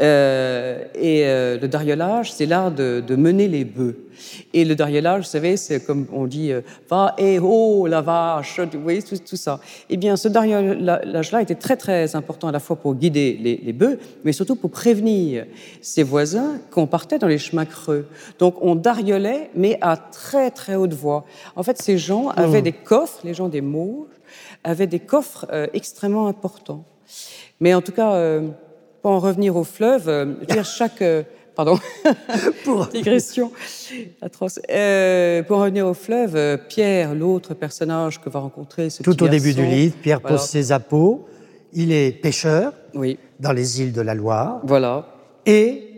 Euh, et euh, le dariolage, c'est l'art de, mener les bœufs. Et le dariolage, vous savez, c'est comme on dit va et oh la vache, vous voyez tout, ça. Eh bien, ce dariolage-là était très très important à la fois pour guider les, les bœufs, mais surtout pour prévenir ses voisins qu'on partait dans les chemins creux. Donc on dariolait, mais à très très haute voix. En fait, ces gens avaient mmh. des coffres, les gens des Mauges, avaient des coffres euh, extrêmement importants. Mais en tout cas, euh, pour en revenir au fleuve, euh, dire chaque pardon, pour digression atroce. Euh, pour revenir au fleuve, Pierre, l'autre personnage que va rencontrer ce Tout au début du livre, Pierre pose ses apôts. Il est pêcheur oui. dans les îles de la Loire. Voilà. Et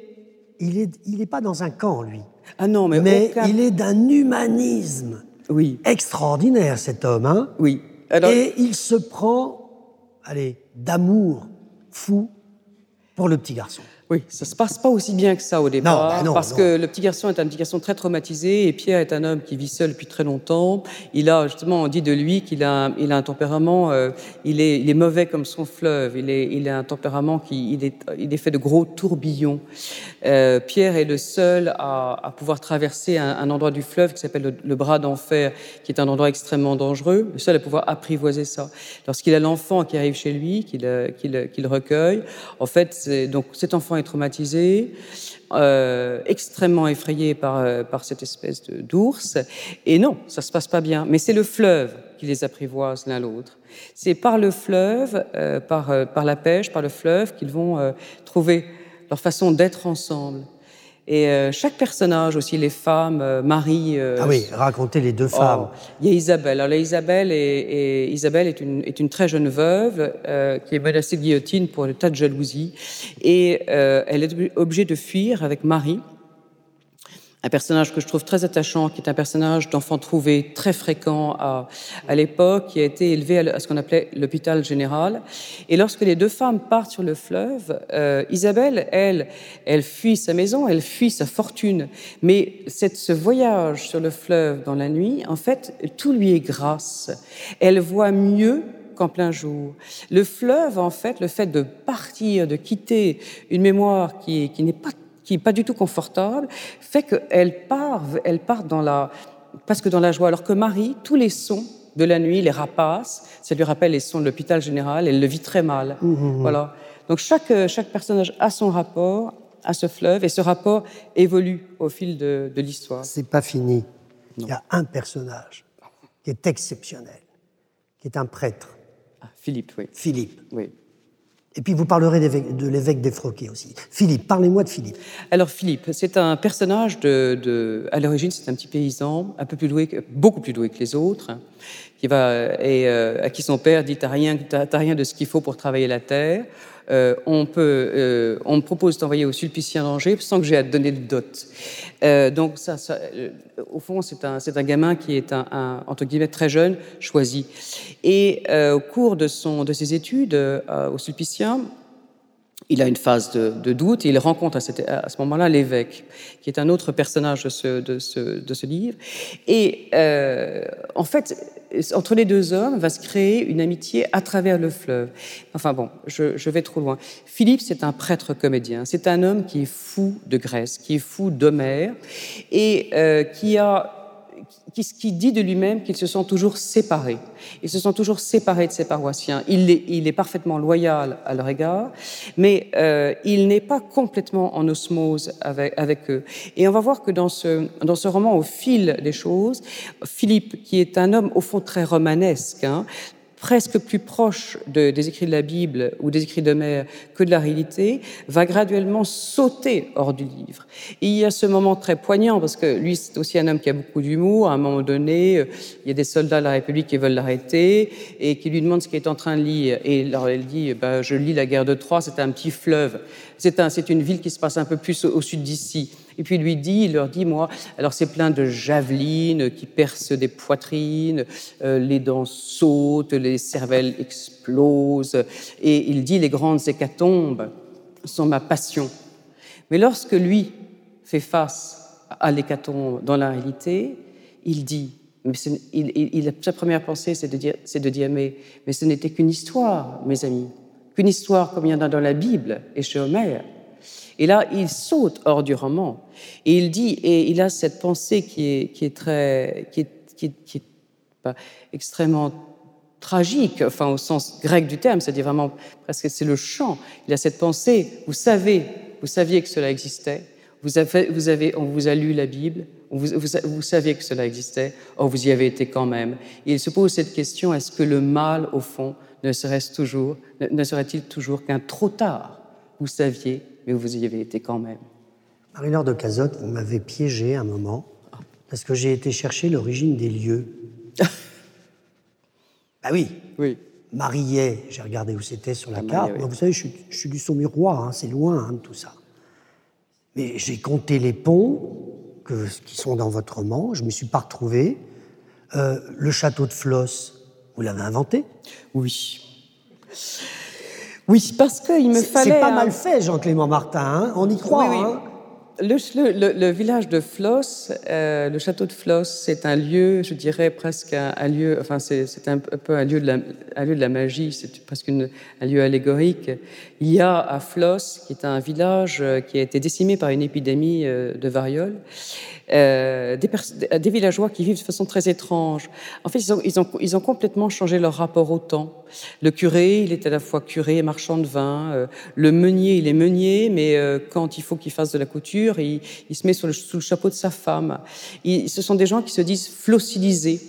il n'est il est pas dans un camp, lui. Ah non, mais, mais il est d'un humanisme oui. extraordinaire, cet homme. Hein oui. Et il se prend, allez, d'amour fou pour le petit garçon. Oui, ça se passe pas aussi bien que ça au départ, bah non, parce non. que le petit garçon est un petit garçon très traumatisé et Pierre est un homme qui vit seul depuis très longtemps. Il a justement, on dit de lui qu'il a, un- il a un tempérament, euh, il, est, il est mauvais comme son fleuve. Il est, il a un tempérament qui, il est, il est fait de gros tourbillons. Euh, Pierre est le seul à, à pouvoir traverser un, un endroit du fleuve qui s'appelle le, le bras d'enfer, qui est un endroit extrêmement dangereux. Le seul à pouvoir apprivoiser ça. Lorsqu'il a l'enfant qui arrive chez lui, qu'il euh, qu'il- qu'il recueille, en fait, donc cet enfant est traumatisé, euh, extrêmement effrayé par, euh, par cette espèce d'ours. Et non, ça se passe pas bien. Mais c'est le fleuve qui les apprivoise l'un l'autre. C'est par le fleuve, euh, par, euh, par la pêche, par le fleuve qu'ils vont trouver leur façon d'être ensemble. Et euh, chaque personnage aussi, les femmes, euh, Marie. euh, Ah oui, racontez les deux Oh, femmes. il y a Isabelle. Alors, là, Isabelle, est, est- Isabelle est, une, est une très jeune veuve euh, qui est menacée de guillotine pour un tas de jalousie. Et euh, elle est ob- obligée de fuir avec Marie, un personnage que je trouve très attachant, qui est un personnage d'enfant trouvé très fréquent à, à l'époque, qui a été élevé à, ce qu'on appelait l'hôpital général. Et lorsque les deux femmes partent sur le fleuve, euh, Isabelle, elle, elle fuit sa maison, elle fuit sa fortune. Mais cette, ce voyage sur le fleuve dans la nuit, en fait, tout lui est grâce. Elle voit mieux qu'en plein jour. Le fleuve, en fait, le fait de partir, de quitter une mémoire qui, qui n'est pas qui pas du tout confortable, fait qu'elle part, elle part dans la, presque dans la joie. Alors que Marie, tous les sons de la nuit, les rapaces, ça lui rappelle les sons de l'hôpital général, elle le vit très mal. Voilà. Donc chaque, chaque personnage a son rapport à ce fleuve et ce rapport évolue au fil de, de l'histoire. C'est pas fini. Il y a un personnage qui est exceptionnel, qui est un prêtre, Ah, Philippe, oui. Philippe. oui. Et puis vous parlerez de l'évêque d'Effroquet aussi. Philippe, parlez-moi de Philippe. Alors Philippe, c'est un personnage de, à l'origine, c'est un petit paysan, un peu plus doué, beaucoup plus doué que les autres, qui va et euh, à qui son père dit t'as rien, t'as rien de ce qu'il faut pour travailler la terre. Euh, on peut, euh, on me propose d'envoyer au Sulpicien d'Angers sans que j'ai à te donner de dot. Euh, donc ça, ça, au fond, c'est un, un gamin qui est un, entre guillemets très jeune, choisi. Et au cours de son, de ses études au Sulpicien, il a une phase de, doute et il rencontre à, cette- à ce moment-là l'évêque, qui est un autre personnage de ce, de ce, de ce livre. Et en fait, entre les deux hommes va se créer une amitié à travers le fleuve. Enfin bon, je, je vais trop loin. Philippe, c'est un prêtre comédien. C'est un homme qui est fou de Grèce, qui est fou d'Homère et euh, qui a qui, qui dit de lui-même qu'il se sent toujours séparé. Il se sent toujours séparé de ses paroissiens. Il est, parfaitement loyal à leur égard, mais euh, il n'est pas complètement en osmose avec, avec eux. Et on va voir que dans ce, dans ce roman, au fil des choses, Philippe, qui est un homme au fond très romanesque, hein, presque plus proche de- des écrits de la Bible ou des écrits d'Homère que de la réalité, va graduellement sauter hors du livre. Et il y a ce moment très poignant, parce que lui, c'est aussi un homme qui a beaucoup d'humour. À un moment donné, euh, il y a des soldats de la République qui veulent l'arrêter et qui lui demandent ce qu'il est en train de lire. Et alors elle dit, bah, je lis la guerre de Troie, c'est un petit fleuve. C'est un, c'est une ville qui se passe un peu plus au, sud d'ici. Et puis il lui dit, il leur dit, moi, alors c'est plein de javelines qui percent des poitrines, euh, les dents sautent, les cervelles explosent. Et il dit, les grandes hécatombes sont ma passion. Mais lorsque lui fait face à l'hécatombe dans la réalité, il dit, mais sa première pensée, c'est de dire, de dire mais, mais ce n'était qu'une histoire, mes amis, qu'une histoire comme il y en a dans la Bible et chez Homère. Et là, il saute hors du roman et il dit, et il a cette pensée qui est, qui est très, qui est, qui est- pas extrêmement tragique, enfin au sens grec du terme, c'est-à-dire vraiment presque c'est le chant. Il a cette pensée. Vous savez, vous saviez que cela existait. Vous avez, vous avez, on vous a lu la Bible. Vous, vous, vous saviez que cela existait. Or vous y avez été quand même. Et il se pose cette question est-ce que le mal, au fond, ne toujours, serait-il toujours qu'un trop tard Vous saviez, mais vous y avez été quand même? Marie-Laure de Cazotte, vous m'avez piégé un moment parce que j'ai été chercher l'origine des lieux. bah oui, Oui. Mariet, j'ai regardé où c'était sur la Ah, carte. Oui. Vous savez, je suis, je suis du Saumurois, hein, c'est loin hein, de tout ça. Mais j'ai compté les ponts que- qui sont dans votre roman, je ne me suis pas retrouvé. Euh, le château de Floss, vous l'avez inventé Oui. Oui, parce qu'il me fallait. C'est pas mal fait, Jean-Clément Martin. Hein on y croit. Oui, oui. Hein le, village de Floss, euh, le château de Floss, c'est un lieu, je dirais presque un, lieu, enfin c'est un peu un lieu de la, un lieu de la magie, c'est presque un lieu allégorique. Il y a à Floss, qui est un village euh, qui a été décimé par une épidémie euh, de variole, euh, des, des, villageois qui vivent de façon très étrange. En fait, ils ont, ils, ont, ils ont, complètement changé leur rapport au temps. Le curé, il est à la fois curé et marchand de vin. Euh, le meunier, il est meunier, mais euh, quand il faut qu'il fasse de la couture, il, il se met sous le, sous le, chapeau de sa femme. Ils, ce sont des gens qui se disent flossilisés.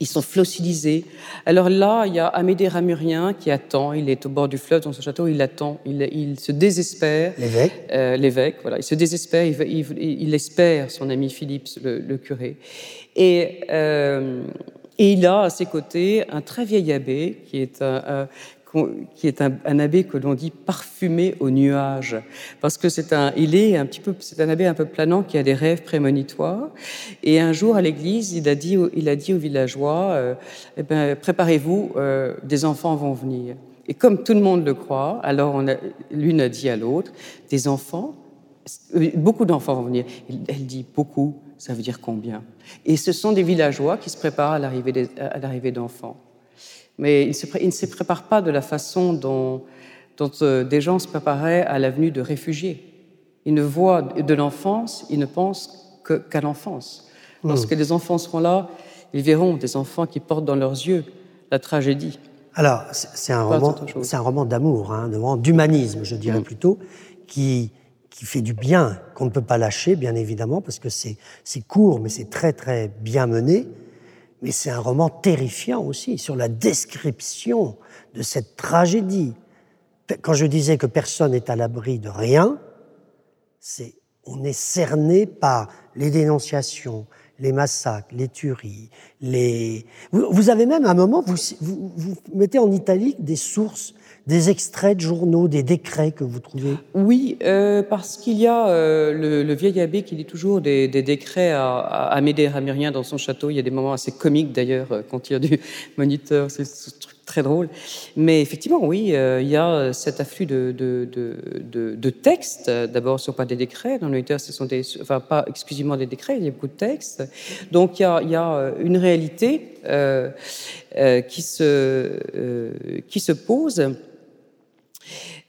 Ils sont fossilisés. Alors là, il y a Amédée Ramurien qui attend. Il est au bord du fleuve dans ce château. Il attend. Il, il se désespère. L'évêque. Euh, L'évêque, voilà. Il se désespère. Il, il espère son ami Philippe, le, le curé. Et, euh, et il a à ses côtés un très vieil abbé qui est un, un qui est un, abbé que l'on dit parfumé au nuage, parce que c'est un, il est un petit peu, c'est un abbé un peu planant qui a des rêves prémonitoires. Et un jour à l'église, il a dit, il a dit aux villageois, euh, eh ben, préparez-vous, euh, des enfants vont venir. Et comme tout le monde le croit, alors l'une a dit à l'autre, des enfants, euh, beaucoup d'enfants vont venir. Elle dit beaucoup, ça veut dire combien? Et ce sont des villageois qui se préparent à l'arrivée d'enfants mais ils ne se préparent pas de la façon dont, dont euh, des gens se préparaient à l'avenue de réfugiés. Ils ne voient de l'enfance, ils ne pensent qu'à l'enfance. Hmm. Lorsque les enfants seront là, ils verront des enfants qui portent dans leurs yeux la tragédie. Alors, c'est un, roman, un roman d'amour, hein, d'humanisme, je dirais mm. plutôt, qui, qui fait du bien, qu'on ne peut pas lâcher, bien évidemment, parce que c'est court, mais c'est très, très bien mené mais c'est un roman terrifiant aussi sur la description de cette tragédie. Quand je disais que personne n'est à l'abri de rien, c'est on est cerné par les dénonciations, les massacres, les tueries, les. Vous, avez même à un moment, vous, vous mettez en italique des sources des extraits de journaux, des décrets que vous trouvez Oui, euh, parce qu'il y a euh, le, vieil abbé qui lit toujours des, décrets à, à Amédée dans son château. Il y a des moments assez comiques d'ailleurs euh, quand il y a du moniteur. C'est très drôle. Mais effectivement, oui, il y a cet afflux de, textes. D'abord, ce ne sont pas des décrets. Dans le moniteur, ce sont des, enfin, pas exclusivement des décrets, il y a beaucoup de textes. Donc, il y a, une réalité qui se pose.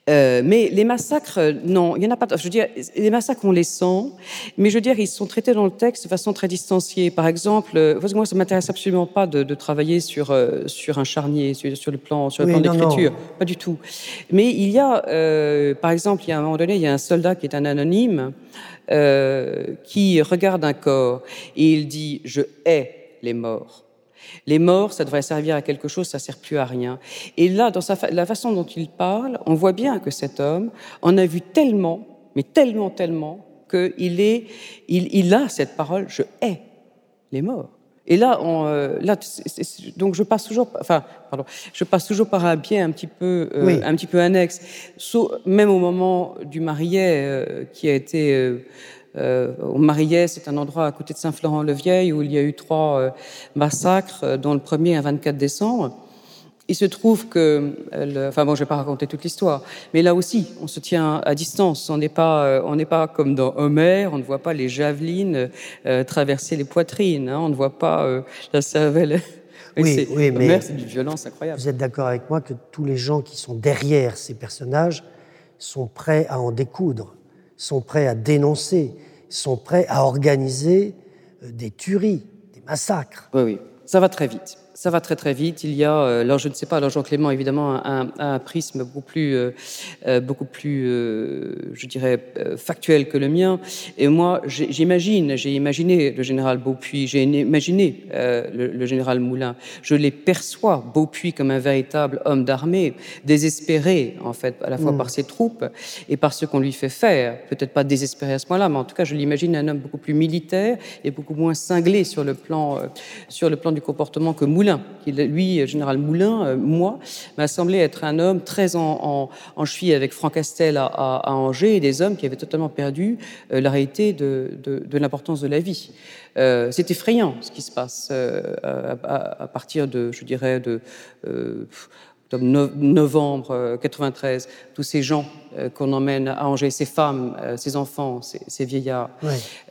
Euh, mais les massacres, non, il n'y en a pas. Je veux dire, les massacres, on les sent, mais je veux dire, ils sont traités dans le texte de façon très distanciée. Par exemple, euh, moi, ça m'intéresse absolument pas de, de travailler sur euh, sur un charnier, sur, sur, le plan, sur le plan d'écriture, pas du tout. Mais il y a, euh, par exemple, il y a un moment donné, il y a un soldat qui est un anonyme qui regarde un corps et il dit "Je hais les morts." Les morts, ça devrait servir à quelque chose, ça sert plus à rien. Et là, dans la façon dont il parle, on voit bien que cet homme en a vu tellement, mais tellement, tellement, qu'il est, il, a cette parole, je hais les morts. Et là, on, euh, là donc je passe toujours, enfin, pardon, je passe toujours par un biais un petit peu, euh, un petit peu annexe, même au moment du marié euh, qui a été au Mariès, c'est un endroit à côté de Saint-Florent-le-Vieil où il y a eu trois euh, massacres, euh, dont le premier un 24 décembre. Il se trouve que, enfin bon, je vais pas raconter toute l'histoire, mais là aussi, on se tient à distance. On n'est pas, on n'est pas comme dans Homère. On ne voit pas les javelines traverser les poitrines. Hein, on ne voit pas la cervelle. Oui, oui, mais c'est d'une violence incroyable. Vous êtes d'accord avec moi que tous les gens qui sont derrière ces personnages sont prêts à en découdre sont prêts à dénoncer, sont prêts à organiser euh, des tueries, des massacres. Oui, oui, ça va très vite ça va très très vite. Il y a, euh, alors je ne sais pas, alors Jean Clément évidemment un, un, prisme beaucoup plus, euh, euh beaucoup plus, euh, je dirais, factuel que le mien. Et moi, j'imagine, j'ai imaginé le général Beaupuis, j'ai imaginé le, le, général Moulin. Je les perçois Beaupuis comme un véritable homme d'armée, désespéré en fait à la fois mm. par ses troupes et par ce qu'on lui fait faire. Peut-être pas désespéré à ce point-là, mais en tout cas, je l'imagine un homme beaucoup plus militaire et beaucoup moins cinglé sur le plan, sur le plan du comportement que Moulin qui lui, général Moulin, euh, moi, m'a semblé être un homme très en, en, cheville avec Franck Castel à, Angers et des hommes qui avaient totalement perdu euh, la réalité de, l'importance de la vie. Euh, c'est effrayant ce qui se passe à, à, partir de, je dirais, de novembre 93, tous ces gens qu'on emmène à Angers, ces femmes, ces enfants, ces, vieillards.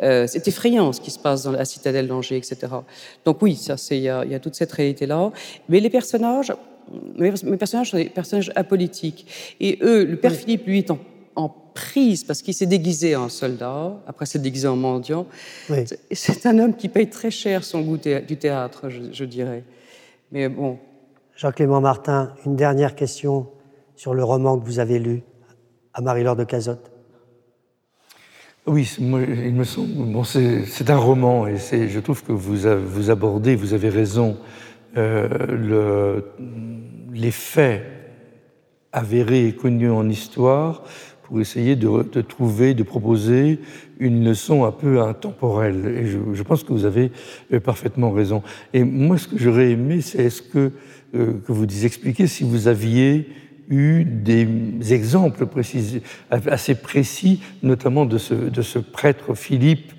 c'est effrayant ce qui se passe dans la citadelle d'Angers, etc. Donc oui, ça, il y, y, a toute cette réalité-là. Mais les personnages, mes, personnages sont des personnages apolitiques. Et eux, le père Philippe, lui, est en, prise parce qu'il s'est déguisé en soldat, après s'est déguisé en mendiant. C'est un homme qui paye très cher son goût du théâtre, je, dirais. Mais bon. Jean-Clément Martin, une dernière question sur le roman que vous avez lu à Marie-Laure de Cazotte. Oui, il me semble. Bon, c'est un roman et je trouve que vous, vous abordez, vous avez raison, euh, le, les faits avérés et connus en histoire pour essayer de, de, trouver, de proposer une leçon un peu intemporelle. Et je, je, pense que vous avez euh, parfaitement raison. Et moi, ce que j'aurais aimé, c'est est-ce que, euh, que vous expliquiez si vous aviez eu des exemples précis, assez précis, notamment de ce, de ce prêtre Philippe,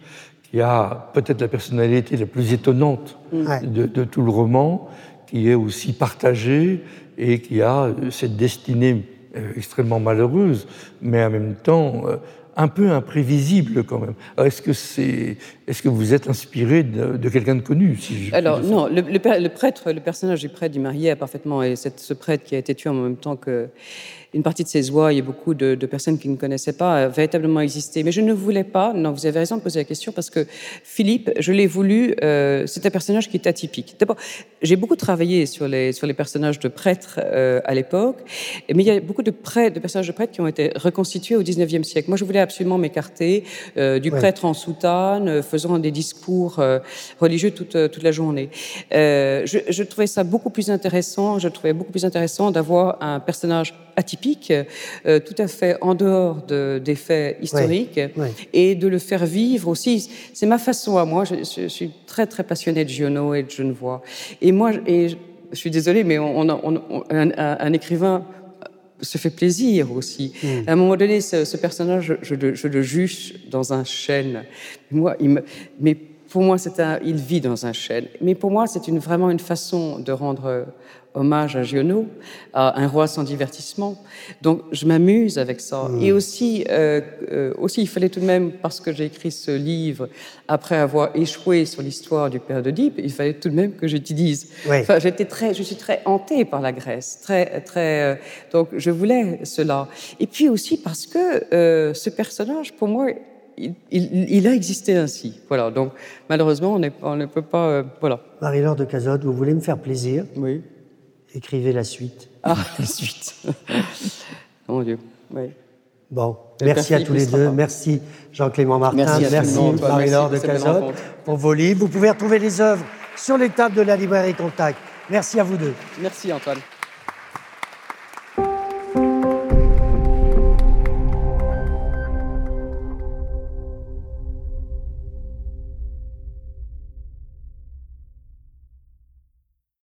qui a peut-être la personnalité la plus étonnante de, de, tout le roman, qui est aussi partagé et qui a cette destinée euh, extrêmement malheureuse, mais en même temps euh, un peu imprévisible quand même. Est-ce que, c'est, est-ce que vous êtes inspiré de, quelqu'un de connu si Alors non, le, le, prêtre, le personnage du prêtre du marié a parfaitement, et ce prêtre qui a été tué en même temps que une partie de ces oies, il y a beaucoup de, personnes qui ne connaissaient pas, euh, véritablement existé. Mais je ne voulais pas, non, vous avez raison de poser la question, parce que Philippe, je l'ai voulu, euh, c'est un personnage qui est atypique. D'abord, j'ai beaucoup travaillé sur les, sur les personnages de prêtres euh, à l'époque, mais il y a beaucoup de, prêtres, de personnages de prêtres qui ont été reconstitués au 19e siècle. Moi, je voulais absolument m'écarter du prêtre en soutane, faisant des discours religieux toute, toute la journée. Je, je trouvais ça beaucoup plus intéressant, je trouvais beaucoup plus intéressant d'avoir un personnage atypique, euh, tout à fait en dehors de, des faits historiques, et de le faire vivre aussi. C'est ma façon à moi. Je, suis très très passionnée de Giono et de Genevois. Et moi, et je suis désolée, mais on, un, écrivain se fait plaisir aussi. Hmm. À un moment donné, ce, personnage, je, le, juge dans un chêne. Moi, il me, mais pour moi, c'est un, il vit dans un chêne. Mais pour moi, c'est une, vraiment une façon de rendre hommage à Giono, à un roi sans divertissement. Donc je m'amuse avec ça. Hmm. Et aussi, euh, euh, aussi, il fallait tout de même, parce que j'ai écrit ce livre après avoir échoué sur l'histoire du père d'Oedipe, il fallait tout de même que j'utilise. Enfin, j'étais très, je suis très hantée par la Grèce, très, très. Euh, donc je voulais cela. Et puis aussi parce que ce personnage, pour moi, il, il, a existé ainsi. Voilà. Donc, malheureusement, on, on ne peut pas. voilà. Marie-Laure de Cazotte, vous voulez me faire plaisir? Oui. Écrivez la suite. Ah, la suite. Mon Dieu. Oui. Bon, merci à tous les deux. Merci Jean-Clément Martin. Merci, Marie-Laure de Cazotte pour vos livres. Vous pouvez retrouver les œuvres sur les tables de la librairie Contact. Merci à vous deux. Merci Antoine.